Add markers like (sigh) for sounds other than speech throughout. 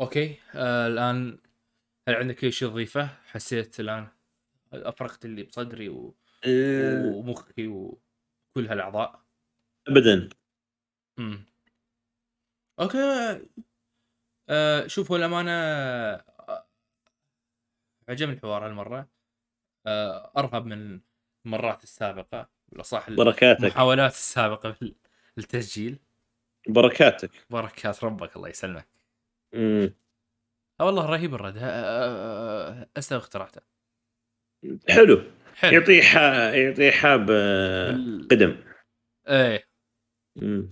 okay آه الآن هل عندك أي شيء تضيفه؟ حسيت الآن أفرغت اللي بصدري و... أه، ومخي وكل هالأعضاء. ابدا. امم okay آه شوف هو الأمانة آه، عجبني الحوار هالمرة. آه أرهب من المرات السابقة بالأصح بركاتك. المحاولات السابقة في التسجيل. بركاتك. بركات ربك الله يسلمك. مم. آه والله رهيب الرد. آه استوى اخترعته حلو. حلو. يعطيه حا... يعطيه حاب آه، قدم. إيه. مم.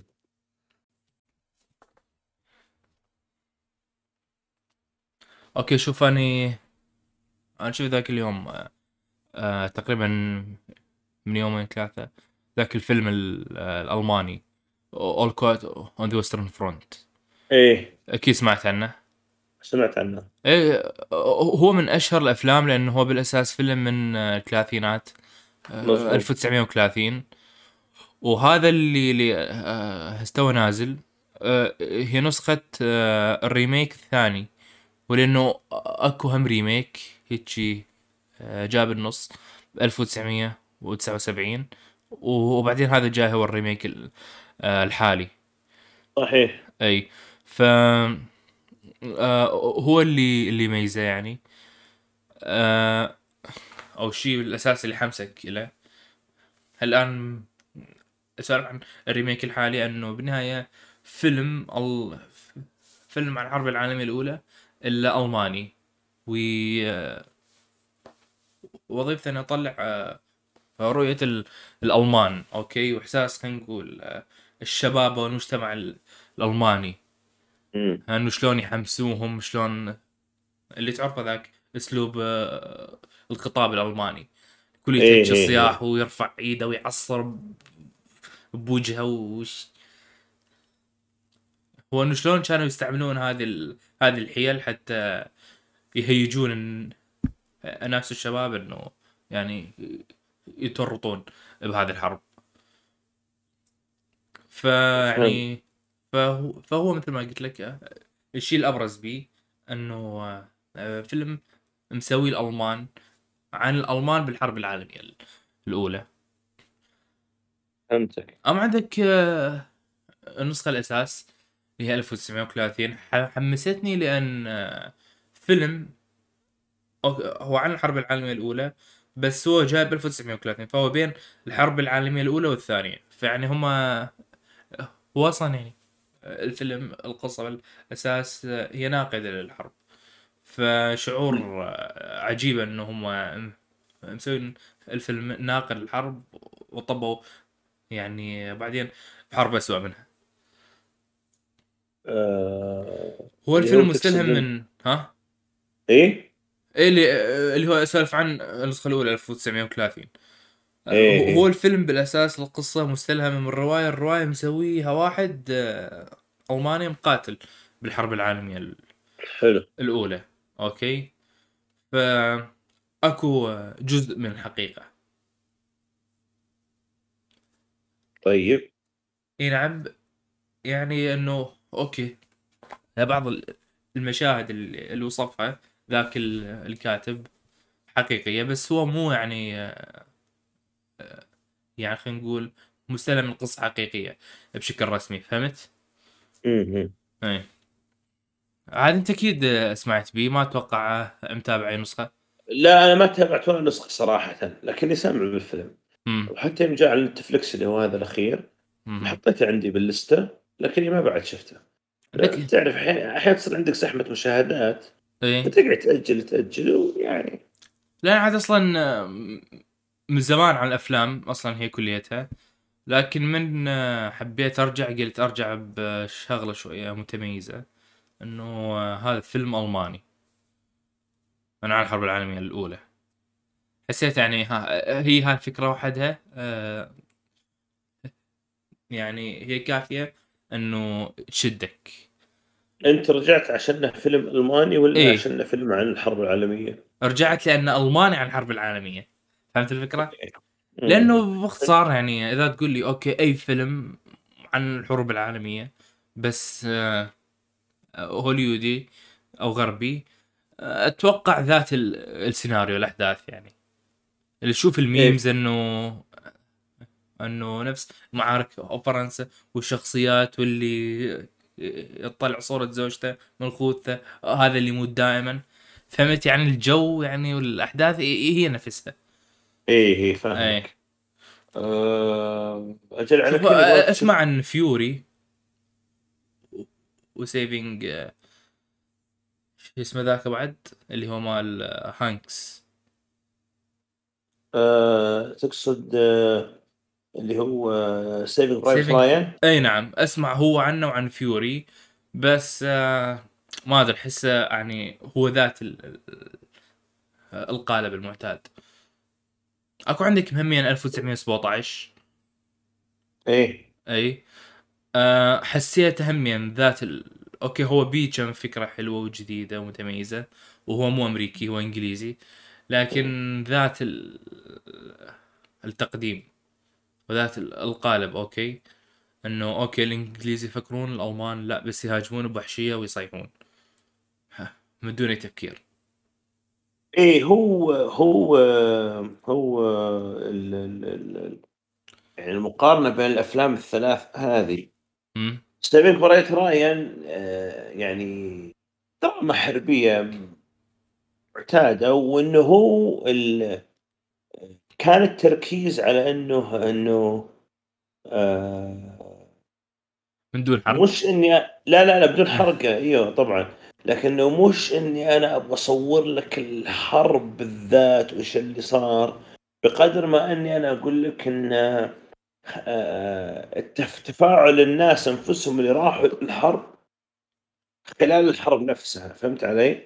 أوكي شوف أني أنا شوف ذاك اليوم آه آه تقريبا من يومين ثلاثة ذاك الفيلم ال- آه، الألماني All Quiet on the Western Front. إيه. أكيد سمعت عنه. سمعت عنه. إيه هو من أشهر الأفلام لأنه هو بالأساس فيلم من الثلاثينات آه، مظبوط. 1930 وهذا اللي اللي آه، استوى نازل. آه، هي نسخة آه، الريميك الثاني. ولأنه أكو هم ريميك هيجي جاب النص ب 1979 وبعدين هذا جاي هو ال remake ال- الحالي. صحيح. أي. ف آه، هو اللي اللي يميزه يعني. آه، أو الشيء الاساسي اللي حمسك له الان اسولف عن ال remake الحالي إنه بالنهاية فيلم ال... فيلم عن الحرب العالمية الأولى إلا ألماني. و آه، وظيفته إنه يطلع آه، رؤية ال... الألمان أوكي؟ وإحساس خلينا نقول الشباب والمجتمع ال- الألماني. مم. انه شلون يحمسوهم شلون اللي تعرفه ذاك اسلوب آه، الخطاب الألماني. كل إيه، يتهج إيه، الصياح ويرفع إيده ويعصر بوجهه وش. هو إنه شلون كانوا يستعملون هذه ال... هذه الحيل حتى يهيجون الن- الناس الشباب إنه يعني يتورطون بهذه الحرب. فيعني فهو, فهو مثل ما قلت لك آه، الشيء الأبرز بيه إنه آه، فيلم مسوي الألمان عن الألمان بالحرب العالمية ال- الأولى. فهمتك. اما عندك آه، النسخه الأساس اللي هي 1930 ح- حمستني لأن آه، فيلم هو عن الحرب العالمية الأولى بس هو جاي ب 1930 فهو بين الحرب العالمية الأولى والثانية. فيعني هما هو أصلا يعني الفيلم القصة بالاساس هي ناقدة للحرب. فشعور عجيب إنه هم مسوين الفيلم ناقد للحرب وطبوا يعني بعدين بحرب اسوء منها. آه... هو اللي الفيلم مستلهم من ها؟ إيه؟ إيه اللي اللي هو اسولف عن النسخة الأولى 1930 إيه. هو- الفيلم بالأساس القصة مستلهمة من الروايه الروايه مسويها واحد آه، ألماني مقاتل بالحرب العالمية ال- حلو. الأولى. okay؟ ف اكو جزء من الحقيقة. طيب. إي نعم. يعني إنه okay. بعض ال- المشاهد اللي وصفها ذاك ال- الكاتب حقيقية بس هو مو يعني آه، آه، يعني خلينا نقول مستلهم من قصه حقيقية بشكل رسمي فهمت؟ مم. اي عاد أنت أكيد سمعت بيه ما أتوقع متابع اي نسخة لا أنا ما تابعت ولا نسخة صراحة لكني سامع بالفيلم وحتى يوم جاء على نتفلكس اللي هو هذا الأخير. حطيته عندي باللستة لكني ما بعد شفته لك- تعرف أحيانا أحياناً تصير عندك زحمة مشاهدات اي فتقعد تأجل تأجل ويعني لأن عاد أصلا من زمان عن الأفلام أصلا هي كليتها. لكن من آه، حبيت أرجع قلت أرجع بشغلة شوية متميزة إنه آه، هذا فيلم ألماني. من عن الحرب العالمية الأولى. حسيت يعني ها هي هاي الفكرة وحدها آه، يعني هي كافية إنه تشدك. أنت رجعت عشانه فيلم ألماني ولا إيه. عشانه فيلم عن الحرب العالمية؟ رجعت لأن ألماني عن الحرب العالمية. فهمت الفكرة؟ لأنه باختصار يعني إذا تقول لي okay أي فيلم عن الحروب العالمية بس آه، هوليودي أو غربي أتوقع ذات ال- السيناريو الأحداث يعني. اللي تشوف ال memes إنه إنه نفس معارك فرنسا والشخصيات واللي يطلع صورة زوجته من خوذته هذا اللي يموت دائما. فهمت يعني؟ الجو يعني والأحداث هي نفسها. إيه إيه فاهمك. إيه. آه، أجل على كذا اسمع عن Fury و Saving آه، شو اسمه ذاك بعد؟ اللي هو مال آه، هانكس. آه، تقصد آه، اللي هو Saving Private Saving- Ryan إي نعم اسمع هو عنه وعن Fury بس آه ما أدري أحسه يعني هو ذات ال- ال- القالب المعتاد. أكو عندك مهميا 1917 إيه. إي. آه حسيته هميا ذات ال... okay هو بي كم فكرة حلوة وجديدة ومتميزة وهو مو أمريكي هو إنجليزي لكن ذات ال... التقديم وذات ال- القالب okay إنه أوكي الإنجليز يفكرون الألمان لا بس يهاجمون بوحشية ويصيحون. من دون تفكير. إيه هو هو هو ال ال ال يعني المقارنة بين الأفلام الثلاث هذه. امم Private Ryan آه، يعني دراما حربية معتادة وإنه هو ال... كان التركيز على إنه إنه آه، من دون حرب مش إني لا لا لا بدون حرق إيوه طبعا. لكنه مش إني أنا أبغى أصور لك الحرب بالذات وإيش اللي صار بقدر ما إني أنا أقول لك إن آه، التف- تفاعل الناس أنفسهم اللي راحوا الحرب خلال الحرب نفسها فهمت علي؟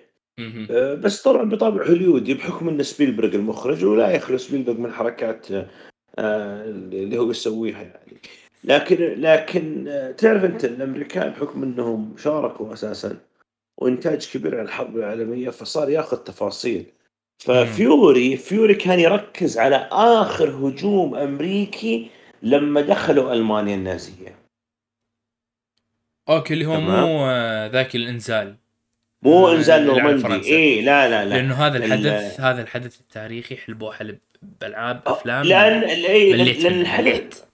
آه، بس طبعا بطابع هوليودي بحكم إن سبيلبرغ المخرج ولا يخلو سبيلبرغ من حركات آه، اللي هو يسويها يعني لكن لكن آه، تعرف أنت الأمريكان بحكم إنهم شاركوا أساسا وإنتاج كبير على الحرب العالمية فصار ياخذ تفاصيل ففيوري فيوري كان يركز على آخر هجوم أمريكي لما دخلوا ألمانيا النازية okay اللي هو. مو ذاك الإنزال مو إنزال نورماندي. اي لا لا لا لأنه هذا ال- الحدث هذا الحدث التاريخي حلبوه حلب بألعاب آه، أفلام لأن إيه، لأن الحدث.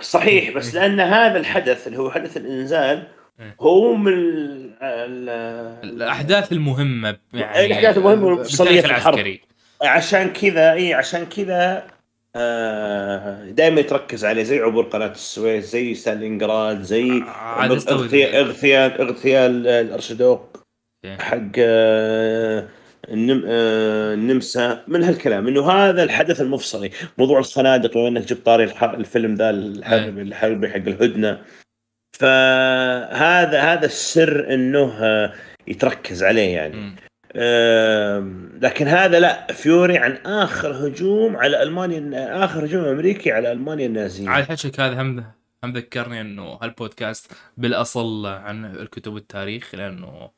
صحيح بس إيه. لأن هذا الحدث اللي هو حدث الإنزال إيه. هو من ال- ال- الأحداث المهمة يعني والمفصلية بالتاريخ في الحرب. العسكري عشان كذا إي عشان كذا آه دائما يتركز عليه زي عبور قناة السويس زي ستالينغراد زي استوى اغتيال اغتيال اغتيال الارشدوق إيه. حق آه، النم... آه، النمسا من هالكلام إنه هذا الحدث المفصلي موضوع الخنادق بما انك جبت طاري الفيلم ذا الحرب الحربي حق الهدنة فهذا هذا السر إنه يتركز عليه يعني. لكن هذا لا Fury عن آخر هجوم على ألمانيا آخر هجوم أمريكي على ألمانيا النازية. عاد حكيك هذا هم هم ذكرني إنه هالبودكاست بالأصل عن الكتب والتاريخ لأنه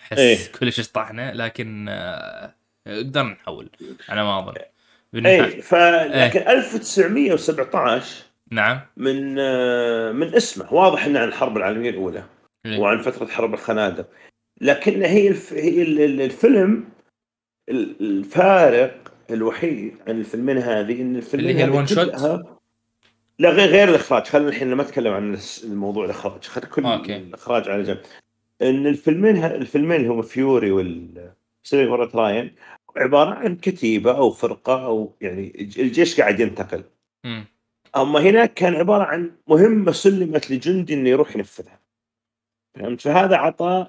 احس إيه. كلش شطحنا لكن آه، قدرنا نحول على ما أظن. اي ف لكن 1917 نعم من آه، من اسمه واضح إنه عن الحرب العالمية الأولى إيه. وعن فترة حرب الخنادق لكن هي الف... هي ال- ال- الفيلم ال- الفارق الوحيد عن الفيلمين هذه إن الفيلمين اللي هي الون شوت؟ لا غير غير الإخراج خلينا الحين ما أتكلم عن الموضوع الإخراج خلينا كل okay. الإخراج على جنب إن الفيلمين ه- الفيلمين اللي هم Fury وال Saving Private Ryan عبارة عن كتيبة أو فرقة أو يعني الج- الجيش قاعد ينتقل مم. أما هناك كان عبارة عن مهمة سلمت لجندي إنه يروح ينفذها فهمت فهذا عطى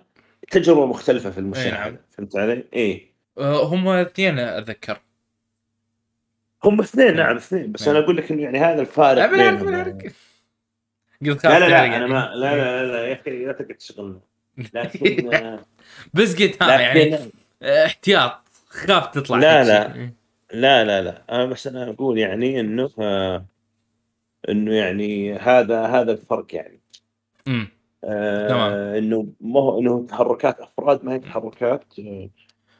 تجربة مختلفة في إي المشاهده نعم. فهمت علي؟ اي آه، هم اثنين أتذكر هم اثنين نعم. نعم اثنين بس نعم. أنا أقول لك إنه يعني هذا الفارق أعرف بينهم أنا يعني. قلت لا لا لا تحرق أنا يعني. ما لا لا لا, لا يا أخي لا تقعد تشغلنا لكن (laughs) بس قلت ها يعني احتياط خاف تطلع لا، لا. لا لا لا أنا بس أنا أقول يعني إنه آه، إنه يعني هذا هذا الفرق يعني. امم آه تمام. إنه ما هو إنه تحركات أفراد ما هي تحركات آه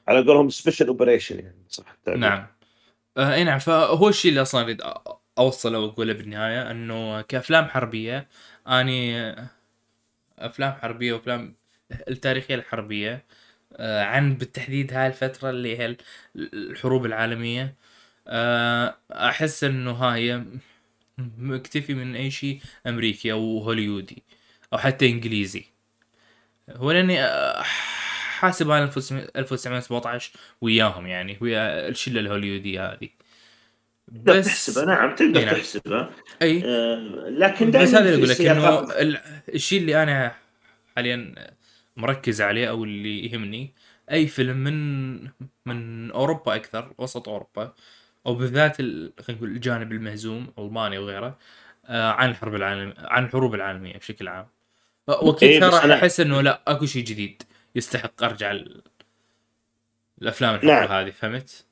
على قولهم special operation يعني صح؟ التعبير. نعم. آه إي نعم. فهو الشيء اللي أصلا أريد أوصله وأقوله بالنهاية إنه كأفلام حربية أني أفلام حربية وأفلام التاريخية الحربية آه، عن بالتحديد هاي الفترة اللي هي الحروب العالمية آه، أحس إنه هاي مكتفي من أي شيء أمريكي أو هوليودي أو حتى إنجليزي. هو لاني آه، حاسب أنا 1917 وياهم يعني ويا الشلة الهوليودية هذه. بس تحسبها. نعم تقدر نعم. تحسبها. أي. آه لكن بس هذا اللي أقول لك إنه الشيء اللي أنا حاليا مركز عليه أو اللي يهمني أي فيلم من من أوروبا أكثر وسط أوروبا أو بالذات خلينا نقول الجانب المهزوم ألمانيا وغيره آه عن الحرب العالميه عن الحروب العالمية بشكل عام واكيد إيه ترى أحس إنه لا أكو شيء جديد يستحق أرجع الأفلام الحرب نعم. هذه فهمت؟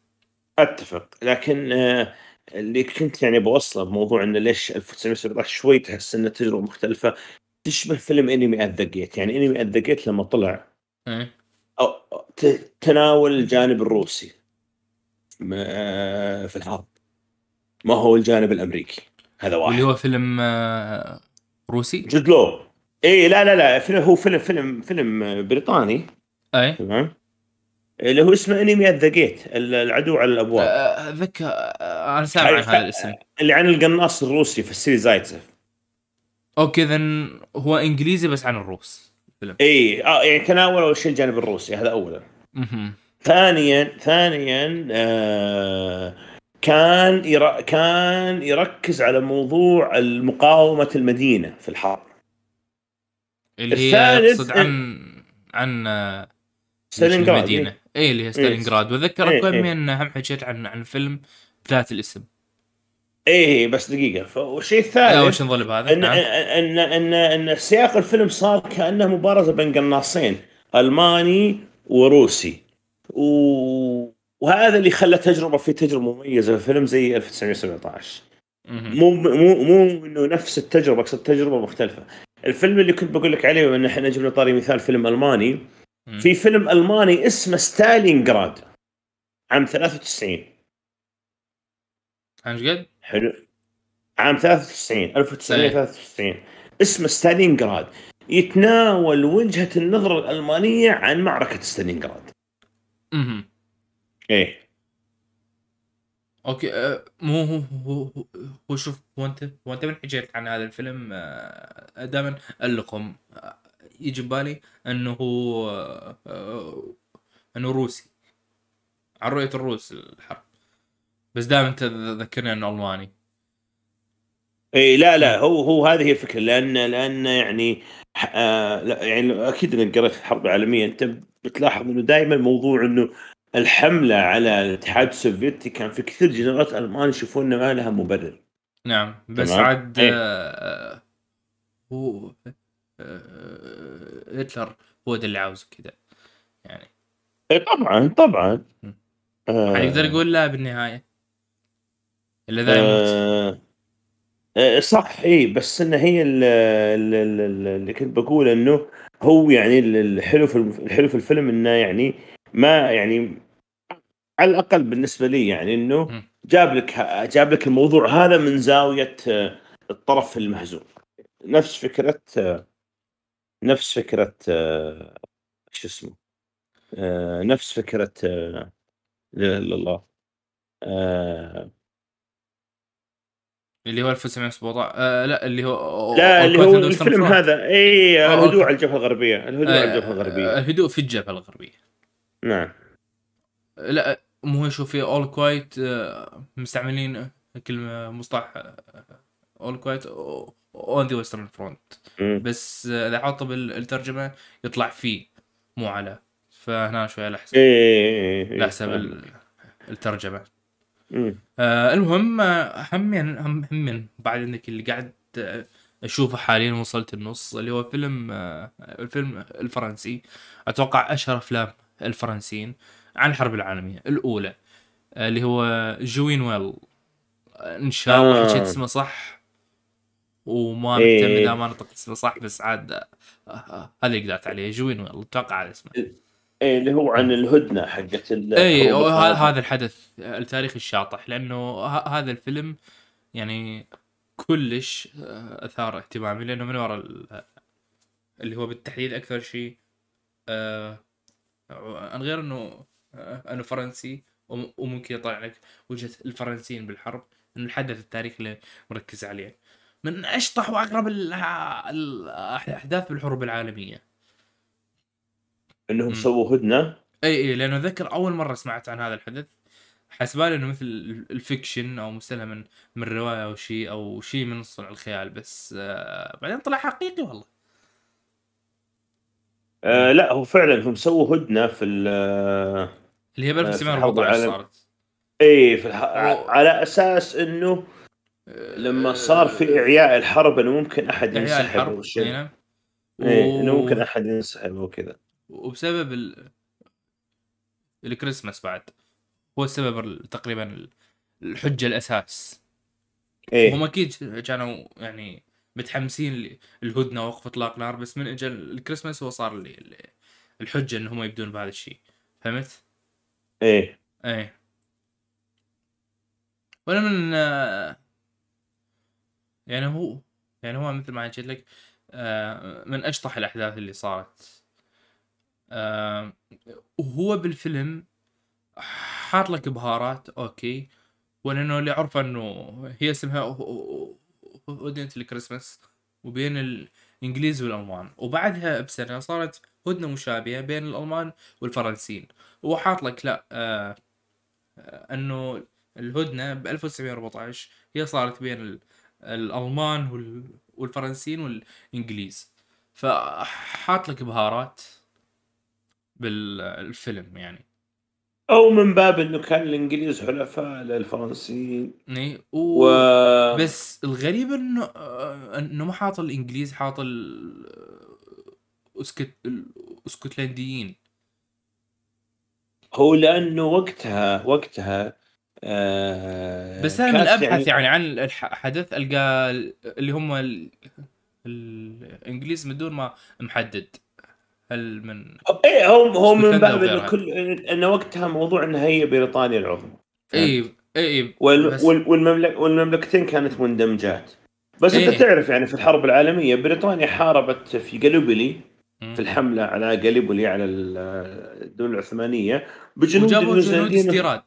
أتفق لكن آه اللي كنت يعني بوصله بموضوع إنه ليش 1917 شوي تحس إنه تجربة مختلفة تشبه فيلم Enemy at the Gate يعني Enemy at the Gate لما طلع إيه. أو تناول الجانب الروسي في الحرب. ما هو الجانب الأمريكي؟ هذا واحد. اللي هو فيلم آه، روسي؟ جود لو اي لا لا لا فيلم هو فيلم فيلم فيلم بريطاني. أي. تمام. اللي هو اسمه Enemy at the Gates العدو على الأبواب. اتذكر آه، أنا سامع عن هذا الاسم. اللي عن القناص الروسي في السيري زايتسف أوكي اذا هو إنجليزي بس عن الروس. فيلم. اي آه يعني تناول أول شيء الجانب الروسي هذا اولا. ثانيا ثانيا آه كان ير... كان يركز على موضوع المقاومة المدينة في الحرب. اللي هي يقصد عن عن آه، ستالينغراد المدينة؟ اي إيه اللي هي ستالينغراد. واذكر إيه إيه. ان هم حكيت عن عن فيلم ذات الاسم. إيه بس دقيقة. والشيء الثالث وش نظل بهذا؟ ان نعم. ان ان إن سياق الفيلم صار كأنه مبارزة بين قناصين ألماني وروسي. و... وهذا اللي خلى تجربة في تجربة مميزة في فيلم زي 1917 مو مو مو إنه نفس التجربة أقصد تجربة مختلفة. الفيلم اللي كنت بقول لك عليه ان إحنا جبنا طاري مثال فيلم ألماني في فيلم ألماني اسمه ستالينغراد عام 93 عن جد؟ حلو. عام 93 1993 إيه. اسمه ستالينغراد. يتناول وجهة النظر الألمانية عن معركة ستالينغراد. أها إيه. أوكي أه مو هو هو هو شوف هو أنت هو أنت من حكيت عن هذا الفيلم أه دائما اللقم أه يجي ببالي إنه هو أه إنه روسي. عن رؤية الروس الحرب. بس دائما انت تذكرني إنه ألماني. اي لا لا هو هو هذه هي الفكرة. لأن لأن يعني آه لا يعني أكيد إنك قريت الحرب العالميه أنت بتلاحظ إنه دائما موضوع إنه الحملة على الاتحاد السوفيتي كان في كثير جنرالات ألمان يشوفون إنه ما لها مبرر. نعم بس تمام؟ عاد إيه؟ آه هو آه هتلر هو ده اللي عاوزه كذا يعني. إيه طبعا طبعا. آه يقدر يقول لا بالنهاية إلا ذا آه. صح اي بس انه هي اللي كنت بقول إنه هو يعني الحلو في الحلو في الفيلم إنه يعني ما يعني على الأقل بالنسبة لي يعني إنه جاب لك جاب لك الموضوع هذا من زاوية آه، الطرف المهزوم. نفس فكرة آه، نفس فكرة شو اسمه نفس فكرة لا إله إلا الله اللي هو 1917 آه لا اللي هو لا اللي هو الفيلم هذا. اي الهدوء على الجبهة الغربية. الهدوء آه على الجبهة الغربية. الهدوء في الجبهة الغربية. نعم. لا مو شوف في all quiet مستعملين كلمه مصطلح All Quiet on the Western Front بس آه، إذا حطه بالترجمة يطلع فيه مو على. فهنا شوية على حسب إيه حسب الترجمة. آه المهم آه، همين هم همين بعد إنك اللي قاعد أشوفه حاليا وصلت النص اللي هو فيلم آه الفيلم الفرنسي. أتوقع أشهر أفلام الفرنسيين عن الحرب العالمية. الأولى آه اللي هو جوين ويل. إن شاء الله آه. حكيت اسمه صح؟ وما إيه. مهتم إذا ما نطقت اسمه صح بس عاد آه، آه، هذا اللي قدرت عليه جوين ويل. أتوقع هذا اسمه. إيه اللي هو عن الهدنة حقت اي هذا الحدث التاريخي الشاطح لأنه هذا الفيلم يعني كلش آه، أثار اهتمامي لأنه من وراء اللي هو بالتحديد أكثر شيء آه، عن غير إنه آه، أنه فرنسي وم- وممكن يطلع لك وجهة الفرنسيين بالحرب إنه الحدث التاريخي اللي مركز عليه. من أشطح وأقرب ال- الاحداث بالحروب العالمية. إنهم مم. سووا هدنة. إي إي لأنه ذكر أول مرة سمعت عن هذا الحدث. حسبالي إنه مثل ال fiction أو مستلهم من من رواية أو شيء أو شيء من صنع الخيال بس آه بعدين طلع حقيقي والله. آه لا هو فعلا هم سووا هدنة في ال اللي هي ب آه، في الحرب 1914 العالم- صارت؟ إي في الح... أو- على أساس إنه لما صار في إعياء الحرب إنه ممكن أحد ينسحب أو شيء. إي نعم. إنه ممكن أحد ينسحب أو كذا. وبسبب ال... الكريسماس بعد هو السبب ال- تقريبا ال- الحجة الأساس. هم إيه أكيد كانوا يعني متحمسين للهدنه ووقف إطلاق نار بس من أجل الكريسماس هو صار اللي الحجة إن هم يبدون بهذا الشيء. فهمت؟ إيه. إيه. وأنا من يعني هو يعني هو مثل ما قلت لك آه، من أشطح الأحداث اللي صارت. آه، وهو بالفيلم حاط لك بهارات أوكي. ولأنه اللي عرفه إنه هي اسمها هدنة الكريسماس وبين الإنجليز والألمان. وبعدها بسنة صارت هدنة مشابهة بين الألمان والفرنسيين. هو حاط لك لا آه آه، إنه الهدنة ب 1914 هي صارت بين ال- الألمان وال- والفرنسيين والإنجليز. فحاط لك بهارات. بالفيلم يعني. أو من باب إنه كان الإنجليز حلفاء للفرنسيين إيه، و و... بس الغريب إنه آه، إنه ما حاط الإنجليز حاط ال اسكت الاسكتلنديين هو لأنه وقتها وقتها آه بس أنا من ابحث يعني عن الحدث ألقى اللي هم ال... الإنجليز من دون ما محدد. هل من إيه هو هو من باب إنه. كل انه وقتها موضوع انها هي بريطانيا العظمى. اي اي اي وال بس- وال والمملك والمملكتين كانت مندمجات. بس إيه. انت تعرف يعني في الحرب العالمية بريطانيا حاربت في جاليبولي مم. في الحملة على جاليبولي على ال- الدولة العثمانية بجنود وجابوا جنود استيراد.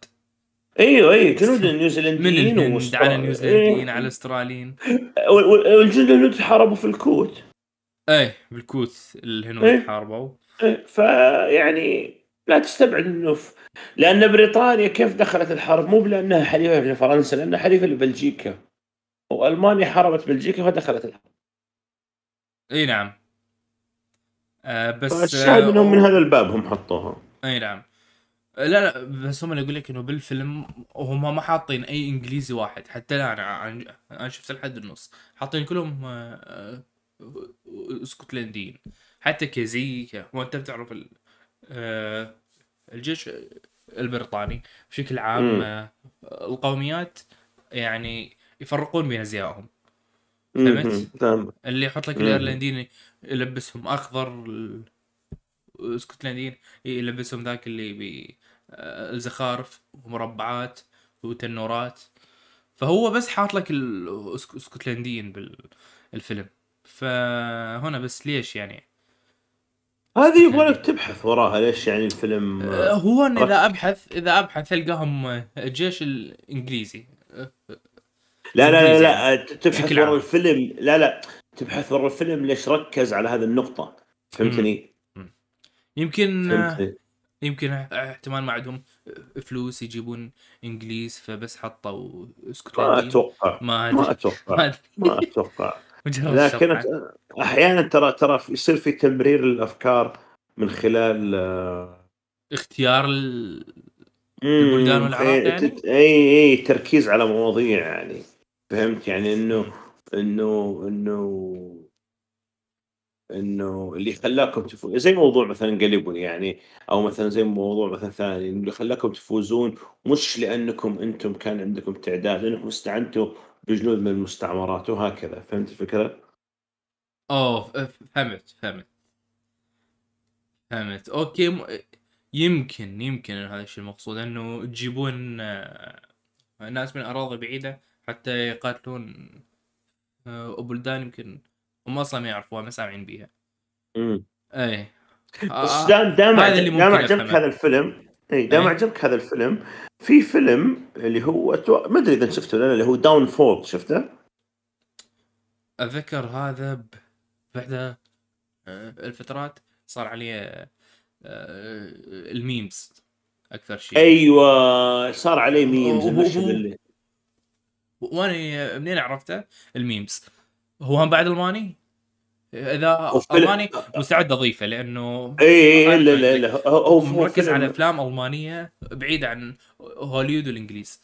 إيوه إيوه جنود من النيوزيلنديين الهند وأسترا- على النيوزيلنديين إيه. على الاستراليين وال- وال- والجنود حاربوا في الكوت إيه بالكوت الهنود إيه. حاربوا. إيه، فيعني لا تستبعد انه. لأن بريطانيا كيف دخلت الحرب؟ مو لانها حليفة لفرنسا لأنها حليفة لبلجيكا. وألمانيا حاربت بلجيكا فدخلت الحرب. إي نعم. آه بس فالشاهد آه، إنهم من هذا الباب هم حطوها. إي نعم. لا لا بس هم اللي يقول لك إنه بالفيلم هم ما حاطين أي إنجليزي واحد. حتى لا أنا عن- أنا شفت لحد النص. حاطين كلهم آه، آه، اسكتلنديين حتى كزي وانت بتعرف ال- آه، الجيش البريطاني بشكل عام مم. آه، القوميات يعني يفرقون بين أزيائهم فهمت؟ اللي يحط لك. الأيرلنديين يلبسهم أخضر ال- الاسكتلنديين يلبسهم ذاك اللي بي آه، الزخارف ومربعات وتنورات فهو بس حاط لك الاسكتلنديين بالفيلم فهنا بس ليش يعني؟ هذه يبغى لك تبحث وراها ليش يعني الفيلم آه، هو أنا إذا ابحث إذا أبحث ألقاهم الجيش الإنجليزي. آه، لا لا لا, إنجليزي. لا تبحث. ورا الفيلم. لا لا تبحث ورا الفيلم ليش ركز على هذه النقطة. فهمتني؟ يمكن آه، فهمتني؟ يمكن احتمال ما عندهم فلوس يجيبون إنجليز فبس حطوا ما اسكتلنديين أتوقع. ما ما أتوقع. (laughs) ما ما أتوقع. لكن. أحيانا ترى ترى يصير في تمرير الافكار من خلال آه، اختيار البلدان والأعراق إيه، يعني؟ اي اي تركيز على مواضيع يعني فهمت يعني إنه إنه إنه إنه اللي خلاكم تفوزون زي موضوع مثلا قلبوا يعني أو مثلا زي موضوع مثلا ثاني اللي خلاكم تفوزون مش لأنكم أنتم كان عندكم تعداد لأنكم استعنتوا بجنود من المستعمرات وهكذا. فهمت الفكرة؟ أوه فهمت فهمت. فهمت. أوكي م... يمكن يمكن هذا الشيء المقصود انه تجيبون آه، ناس من أراضي بعيدة حتى يقاتلون آه، بلدان يمكن هم أصلا ما يعرفوها ما سامعين بيها. امم إيه. بس دام دام هذا اللي عجب- دام ممكن عجبك. هذا الفيلم اي دام إيه. عجبك هذا الفيلم في فيلم اللي هو أتوقع- ما أدري إذا شفته ولا لا اللي هو Downfall شفته؟ اتذكر هذا ب- بإحدى آه، الفترات صار عليه آه، ال memes أكثر شيء أيوه صار عليه memes المشهد اللي وأنا منين عرفته؟ ال memes هو هم بعد الماني؟ إذا ألماني مستعد أضيفه لأنه اي اي لا لا لا هو مركز على أفلام ألمانية بعيده عن هوليوود والإنجليز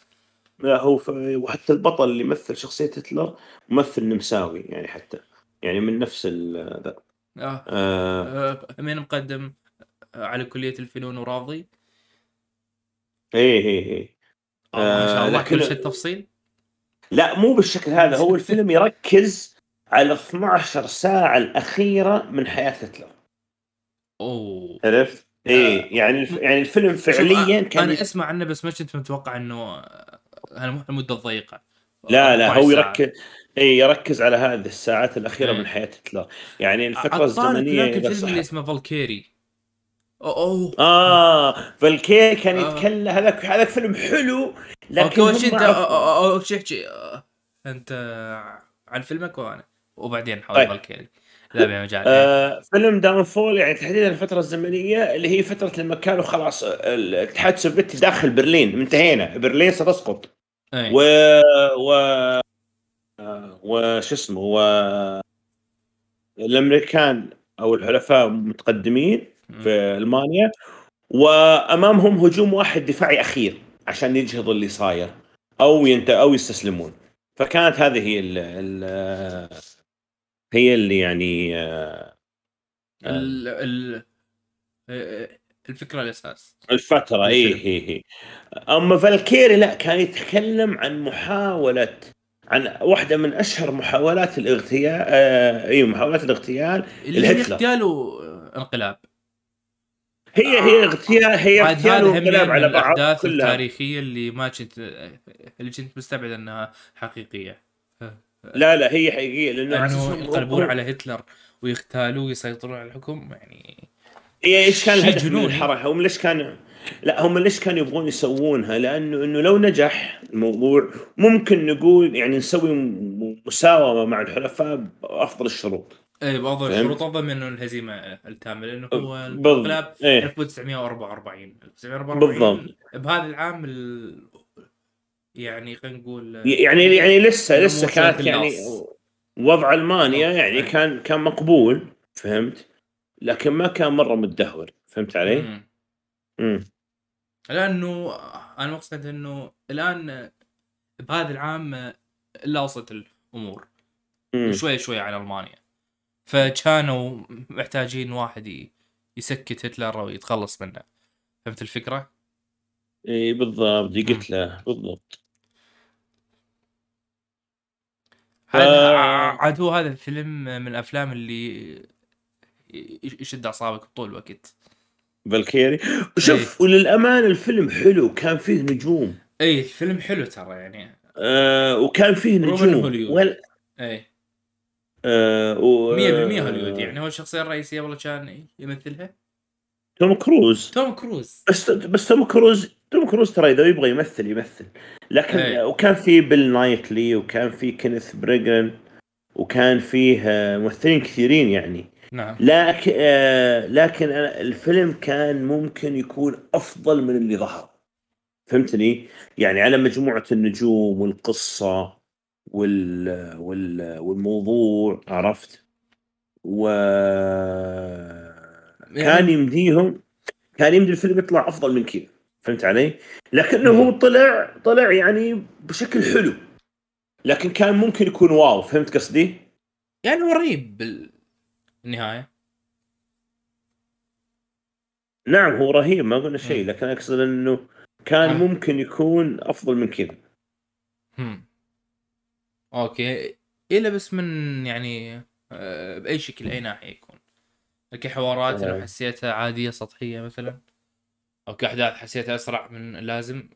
لا هو. وحتى البطل اللي يمثل شخصية هتلر ممثل نمساوي يعني حتى يعني من نفس ال ذا آه. آه... آه. من مقدم على كلية الفنون وراضي إيه إيه إيه آه. ما شاء الله لكن- كل شيء تفصيل لا مو بالشكل هذا هو الفيلم يركز على 12 ساعة الأخيرة من حياة هتلر. أوه. عرفت؟ إيه يعني الف... يعني الفيلم فعليا كان أنا أسمع عنه بس ما كنت متوقع إنه آه، المدة ضيقه لا لا 14 هو. يركز اي يركز على هذه الساعات الأخيرة إيه. من حياة هتلر. يعني الفترة إذا الفيلم صح اللي اسمه Valkyrie. أوه. آه Valkyrie كان آه. يتكلم هذاك هذاك فيلم حلو لكن أوكي وش أنت آه، أنت عن فيلمك وأنا. وبعدين حول طيب. Valkyrie لا بمجال آه فيلم Downfall يعني تحديدا الفترة الزمنية اللي هي فترة لما كانوا خلاص الاتحاد السوفيتي داخل برلين انتهينا. برلين ستسقط إيه. و و آه، وش اسمه؟ و الأمريكان أو الحلفاء متقدمين في ألمانيا. وأمامهم هجوم واحد دفاعي أخير عشان يجهضوا اللي صاير أو ينت أو يستسلمون. فكانت هذه هي ال ال هي اللي يعني آه، ال ال آه، الفكرة الاساس الفترة اي. هي هي أما فالكيري لا كان يتكلم عن محاولة عن واحدة من أشهر محاولات الاغتيال آه اي محاولات الاغتيال اللي هي. اغتيال وانقلاب هي هي اغتيال هي اغتيال وانقلاب على بعض الأحداث كلها. التاريخية اللي ما كنت اللي كنت مستبعد أنها حقيقية. لا لا هي حقيقية لأنه انه هم- ينقلبون على هتلر ويغتالوه ويسيطرون على الحكم يعني هي إيش كان الهدف من. الحركه هم ليش كانوا لا هم ليش كانوا يبغون يسوونها لأنه إنه لو نجح الموضوع ممكن نقول يعني نسوي مساومة مع الحلفاء بأفضل الشروط اي بأفضل؟ الشروط أفضل من الهزيمة التامة لأنه هو. الانقلاب إيه 1944 1944 بالضبط. بهذا العام ال... يعني خلينا نقول يعني يعني لسه الأمور لسه كانت يعني. وضع ألمانيا يعني إيه. كان كان مقبول فهمت لكن ما كان مرة متدهور فهمت علي؟ مم. امم لأنه أنا مقصد إنه الآن بهذا العام لاصت الأمور أمم. شوي شوي على ألمانيا فكانوا محتاجين واحد يسكت هتلر أو يتخلص منه فهمت الفكرة؟ إي بالضبط قلت له بالضبط عاد ف- عاد هو هذا الفيلم من الأفلام اللي يش- يشد أعصابك طول الوقت. Valkyrie. إيه. شوف وللأمانة الفيلم حلو كان فيه نجوم. اي الفيلم حلو ترى يعني. آه وكان فيه نجوم. هوليوود. وال... اي آه و... 100% هوليوود يعني. هو الشخصية الرئيسية والله كان يمثلها. توم كروز توم كروز بس بس توم كروز توم كروز ترى إذا يبغى يمثل يمثل لكن إيه. وكان في بيل نايي وكان في كينيث برانا وكان فيه آه، ممثلين كثيرين يعني نعم لكن آه لكن أنا الفيلم كان ممكن يكون أفضل من اللي ظهر فهمتني؟ يعني على مجموعة النجوم والقصة وال وال والموضوع عرفت؟ و كان يمديهم كان يمدي الفيلم يطلع أفضل من كذا فهمت علي؟ لكنه هو طلع طلع يعني بشكل حلو لكن كان ممكن يكون واو فهمت قصدي؟ يعني هو رهيب بالنهاية نعم هو رهيب ما قلنا شيء. لكن أقصد إنه كان. ممكن يكون أفضل من كذا هم. أوكي الا بس من يعني آه، بأي شكل أي ناحية كحوارات. لو حسيتها عادية سطحية مثلا. أو كاحداث حسيتها أسرع من اللازم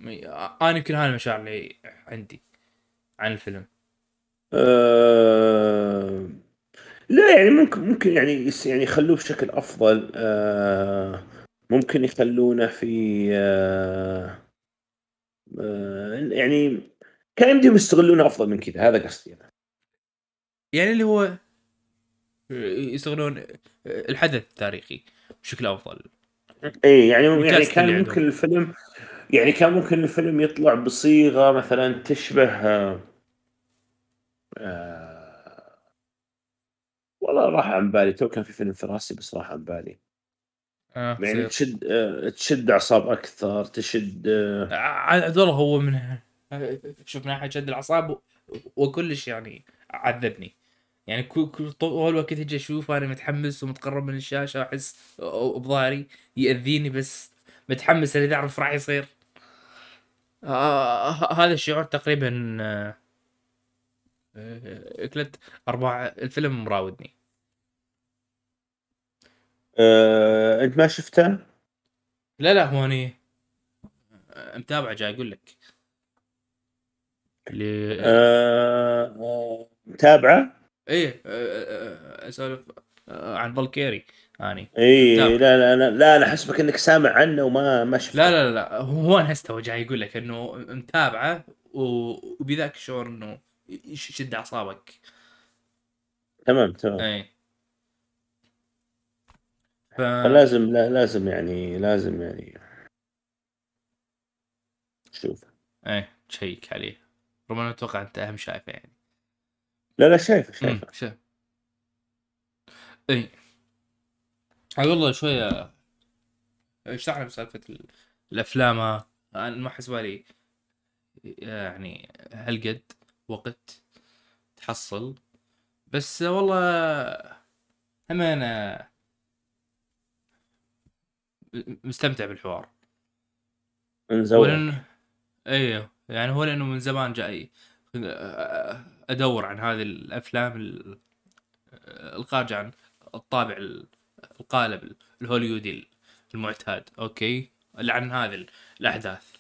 أنا يمكن هاي المشاعر اللي عندي عن الفيلم. آه لا يعني ممكن ممكن يعني يس- يعني يخلوه بشكل أفضل. آه ممكن يخلونه في آه يعني كان يمديهم يستغلونه أفضل من كذا. هذا قصدي أنا. يعني اللي هو يستغلون الحدث التاريخي بشكل أفضل إي يعني يعني كان ممكن. الفيلم يعني كان ممكن الفيلم يطلع بصيغة مثلا تشبه آه آه والله راح عن بالي تو كان في فيلم في راسي بس راح عن بالي آه يعني. تشد آه تشد أعصاب أكثر تشد آه عاد والله هو من شوف من ناحية شد الأعصاب وكلش يعني عذبني يعني كل كل طول الوقت أجي أشوف أنا متحمس ومتقرب من الشاشة أحس بظهري يأذيني بس متحمس اللي أعرف راح يصير آه هذا الشعور تقريبا آه، إكلت ارباع الفيلم مراودني آه أنت ما شفته؟ لا لا هو اني آه، متابعه جاي أقول لك اللي آه آه متابعه؟ إيه أسولف عن فالكيري أني. اي. لا. لا لا لا أنا حسبك إنك سامع عنه وما ما شفته. لا لا لا هو أنا هسه جاي يقول لك إنه متابعه وبذاك الشعور إنه يشد أعصابك. تمام تمام. اي ف فلازم لا لازم يعني لازم يعني. شوف. اي تشيك عليه. رغم انه أتوقع أنت أهم شايفه يعني. لا لا شايفه شايفه. شايف. اي عاد والله شوية. اشتغلنا بسالفه ال- الأفلام؟ ها. أنا ما حسبالي يعني هالقد وقت تحصل. بس والله هم أنا مستمتع بالحوار. نزوق ولأن أيوه يعني هو لأنه من زمان جاي. أدور عن هذه الأفلام ال- الخارجه عن الطابع ال- القالب الهوليودي المعتاد أوكي؟ عن هذه الأحداث.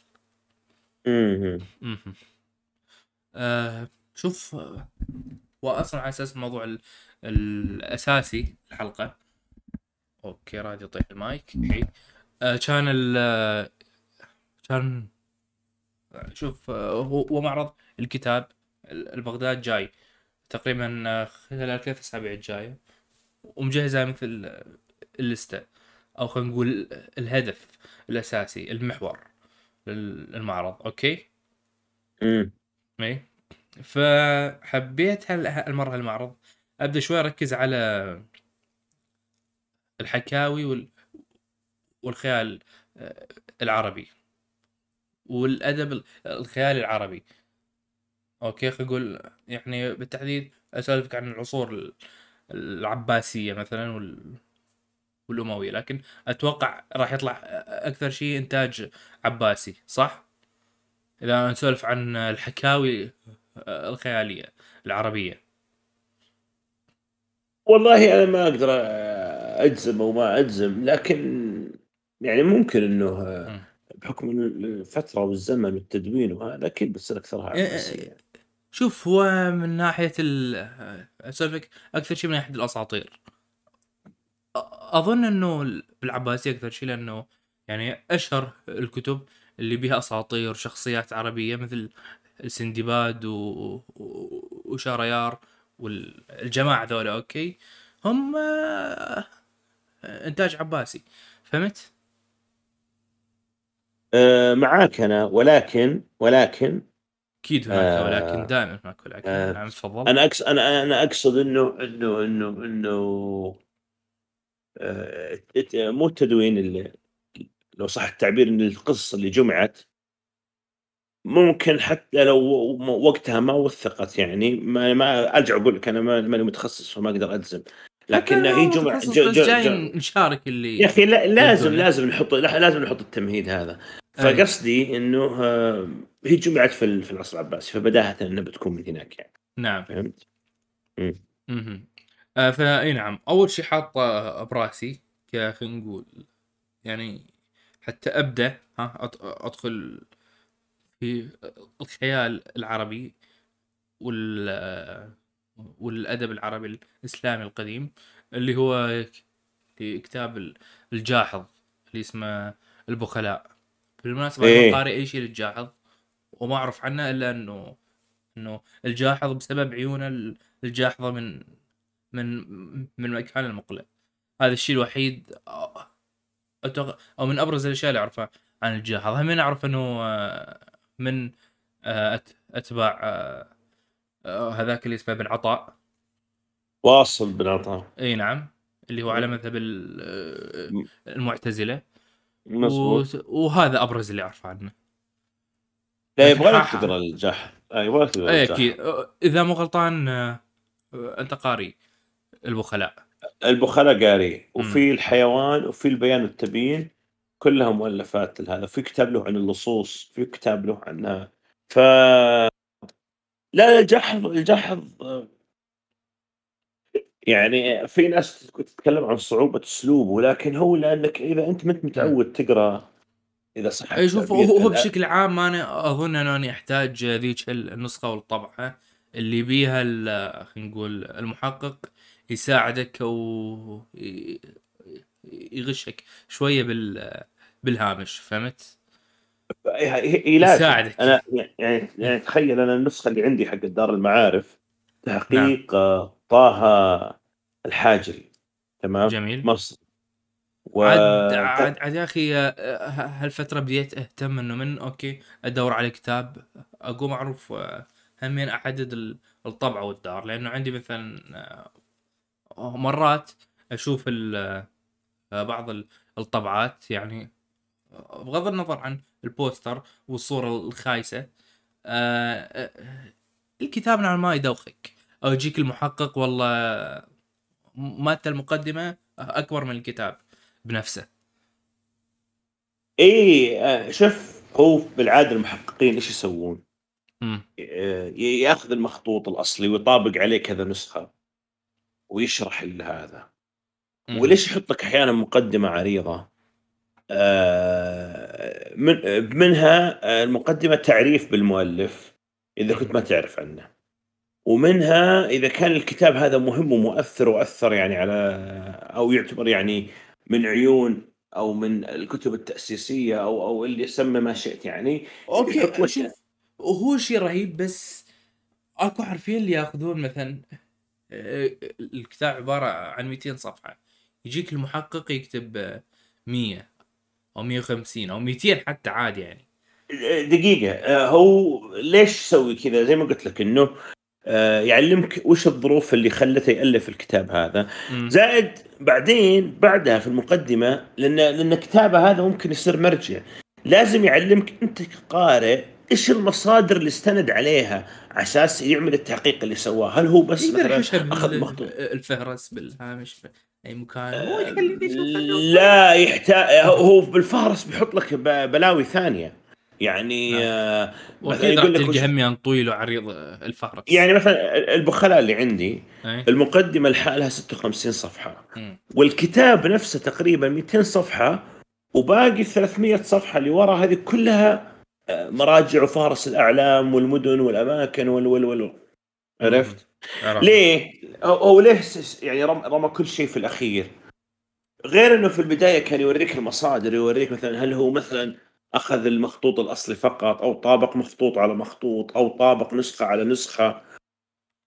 آه شوف آه، واصلا على أساس الموضوع ال- الأساسي الحلقة. أوكي راضي يطيح المايك. آه كان ال آه، كان شوف آه، هو معرض الكتاب. ال- البغداد جاي. تقريبا آه، خلال الثلاث اسابيع الجاية. ومجهزة مثل اللستة أو خلينا نقول الهدف الأساسي المحور لل- للمعرض. أوكي؟ مم. اي فحبيت هال- هالمرة المعرض أبدأ شوي أركز على الحكاوي وال... والخيال آه، العربي. والأدب ال- الخيالي العربي. أوكي خلينا نقول يعني بالتحديد اسولفك عن العصور ال- العباسية مثلا وال... والأموية لكن أتوقع راح يطلع أكثر شيء إنتاج عباسي صح؟ إذا نسولف عن الحكاوي الخيالية العربية والله أنا ما أقدر أجزم أو ما أجزم لكن يعني ممكن إنه آه،. بحكم الفترة والزمن والتدوين وهذا أكيد بتصير أكثرها إيه، عباسية شوف هو من ناحية ال أكثر شيء من ناحية الأساطير. أظن إنه بالعباسية أكثر شيء لأنه يعني أشهر الكتب اللي بها أساطير شخصيات عربية مثل السندباد و... وشاريار والجماعة ذولا أوكي؟ هم إنتاج عباسي. فهمت؟ آه، معاك أنا ولكن ولكن أكيد هناك آه، ولكن دائما هناك ولكن آه، نعم تفضل أنا أقصد أنا أنا أقصد إنه إنه إنه إنه آه، مو التدوين اللي لو صح التعبير إن القصص اللي جمعت ممكن حتى لو وقتها ما وثقت يعني ما, ما أرجع أقول لك أنا ما- ماني متخصص فما أقدر اجزم لكن هي جمع جاي ج- نشارك اللي يا أخي لا لازم. لازم نحط لا- لازم نحط التمهيد هذا. فقصدي إنه آه، هي جمعت في في العصر العباسي فبداهة إنها بتكون من هناك يعني. نعم. فهمت؟ آه فاي نعم. أول شيء حاطه براسي خلينا نقول يعني حتى أبدأ ها أدخل في الخيال العربي وال والأدب العربي الإسلامي القديم اللي هو كتاب الجاحظ اللي اسمه البخلاء. بالمناسبة إيه. أنا قارئ أي شيء للجاحظ وما أعرف عنه إلا أنه أنه الجاحظ بسبب عيونه الجاحظة من من من مكان المقلع هذا الشيء الوحيد أو من أبرز الأشياء اللي أعرفها عن الجاحظ. هم أعرف أنه آه، من آه، أتباع آه، هذاك اللي اسمه بن عطاء. واصل بن عطاء. إي نعم اللي هو على مذهب المعتزلة. مزبوط وهذا أبرز اللي أعرفه عنه. لا يبغى لك تقرأ الجح يبغى لك تقرأ أكيد. إذا مو غلطان أنت قاري البخلاء. البخلاء قاري. وفي الحيوان وفي البيان والتبيين كلها مؤلفات لهذا. في كتاب له عن اللصوص في كتاب له عنها. ف لا الجحظ الجحظ يعني في ناس تتكلم عن صعوبة اسلوبه لكن هو لأنك إذا أنت ما متعود تقرأ إذا صح أي شوف هو بشكل عام أنا أظن أنه أنا أحتاج ذيك النسخة والطبعة اللي بيها خلينا نقول المحقق يساعدك أو يغشك شوية بال بالهامش فهمت؟ يساعدك أنا يعني يعني تخيل أنا النسخة اللي عندي حق دار المعارف تحقيق نعم. طه الحاجري تمام؟ جميل. مصر. و... عاد عاد عاد يا أخي هالفترة بديت أهتم إنه من okay أدور على كتاب أقوم أعرف همين أحدد الطبعه والدار. لأنه عندي مثلا مرات أشوف بعض الطبعات يعني بغض النظر عن ال poster والصورة الخايسة الكتاب نوعا ما يدوخك. أو يجيك المحقق والله مادة المقدمة أكبر من الكتاب بنفسه. إيه شوف هو بالعادة المحققين إيش يسوون؟ ياخذ المخطوط الأصلي ويطابق عليه كذا نسخة ويشرح هذا. وليش يحط لك أحيانا مقدمة عريضة؟ آه من منها المقدمة تعريف بالمؤلف إذا كنت ما تعرف عنه. ومنها إذا كان الكتاب هذا مهم ومؤثر وأثر يعني على أو يعتبر يعني من عيون أو من الكتب التأسيسية أو أو اللي يسمى ما شئت يعني أوكي شوف وهو شيء رهيب بس أكو حرفيا اللي يأخذون مثلا آه، الكتاب عبارة عن 200 صفحة. يجيك المحقق يكتب 100 أو 150 أو 200 حتى عادي يعني. دقيقة آه، هو ليش يسوي كذا؟ زي ما قلت لك إنه آه، يعلمك وش الظروف اللي خلته يألف الكتاب هذا. زائد بعدين بعدها في المقدمة لأن لأن كتابه هذا ممكن يصير مرجع. لازم يعلمك أنت كقارئ إيش المصادر اللي استند عليها على أساس يعمل التحقيق اللي سواه. هل هو بس مثلا أخذ مخطوط؟ الفهرس بالهامش في أي مكان. آه لا يحتاج هو بالفهرس بيحط لك بلاوي ثانية. يعني نعم. آه مثلا يقول لك تلقى هميان طويل وعريض آه، الفهرس يعني مثلا البخلاء اللي عندي أي. المقدمة لحالها 56 صفحة م. والكتاب نفسه تقريبا 200 صفحة وباقي 300 صفحة اللي ورا هذه كلها آه، مراجع وفارس الأعلام والمدن والأماكن وال وال وال عرفت؟ ليه؟ هو ليه يعني رمى كل شيء في الأخير غير إنه في البداية كان يوريك المصادر يوريك مثلا هل هو مثلا أخذ المخطوط الأصلي فقط أو طابق مخطوط على مخطوط أو طابق نسخة على نسخة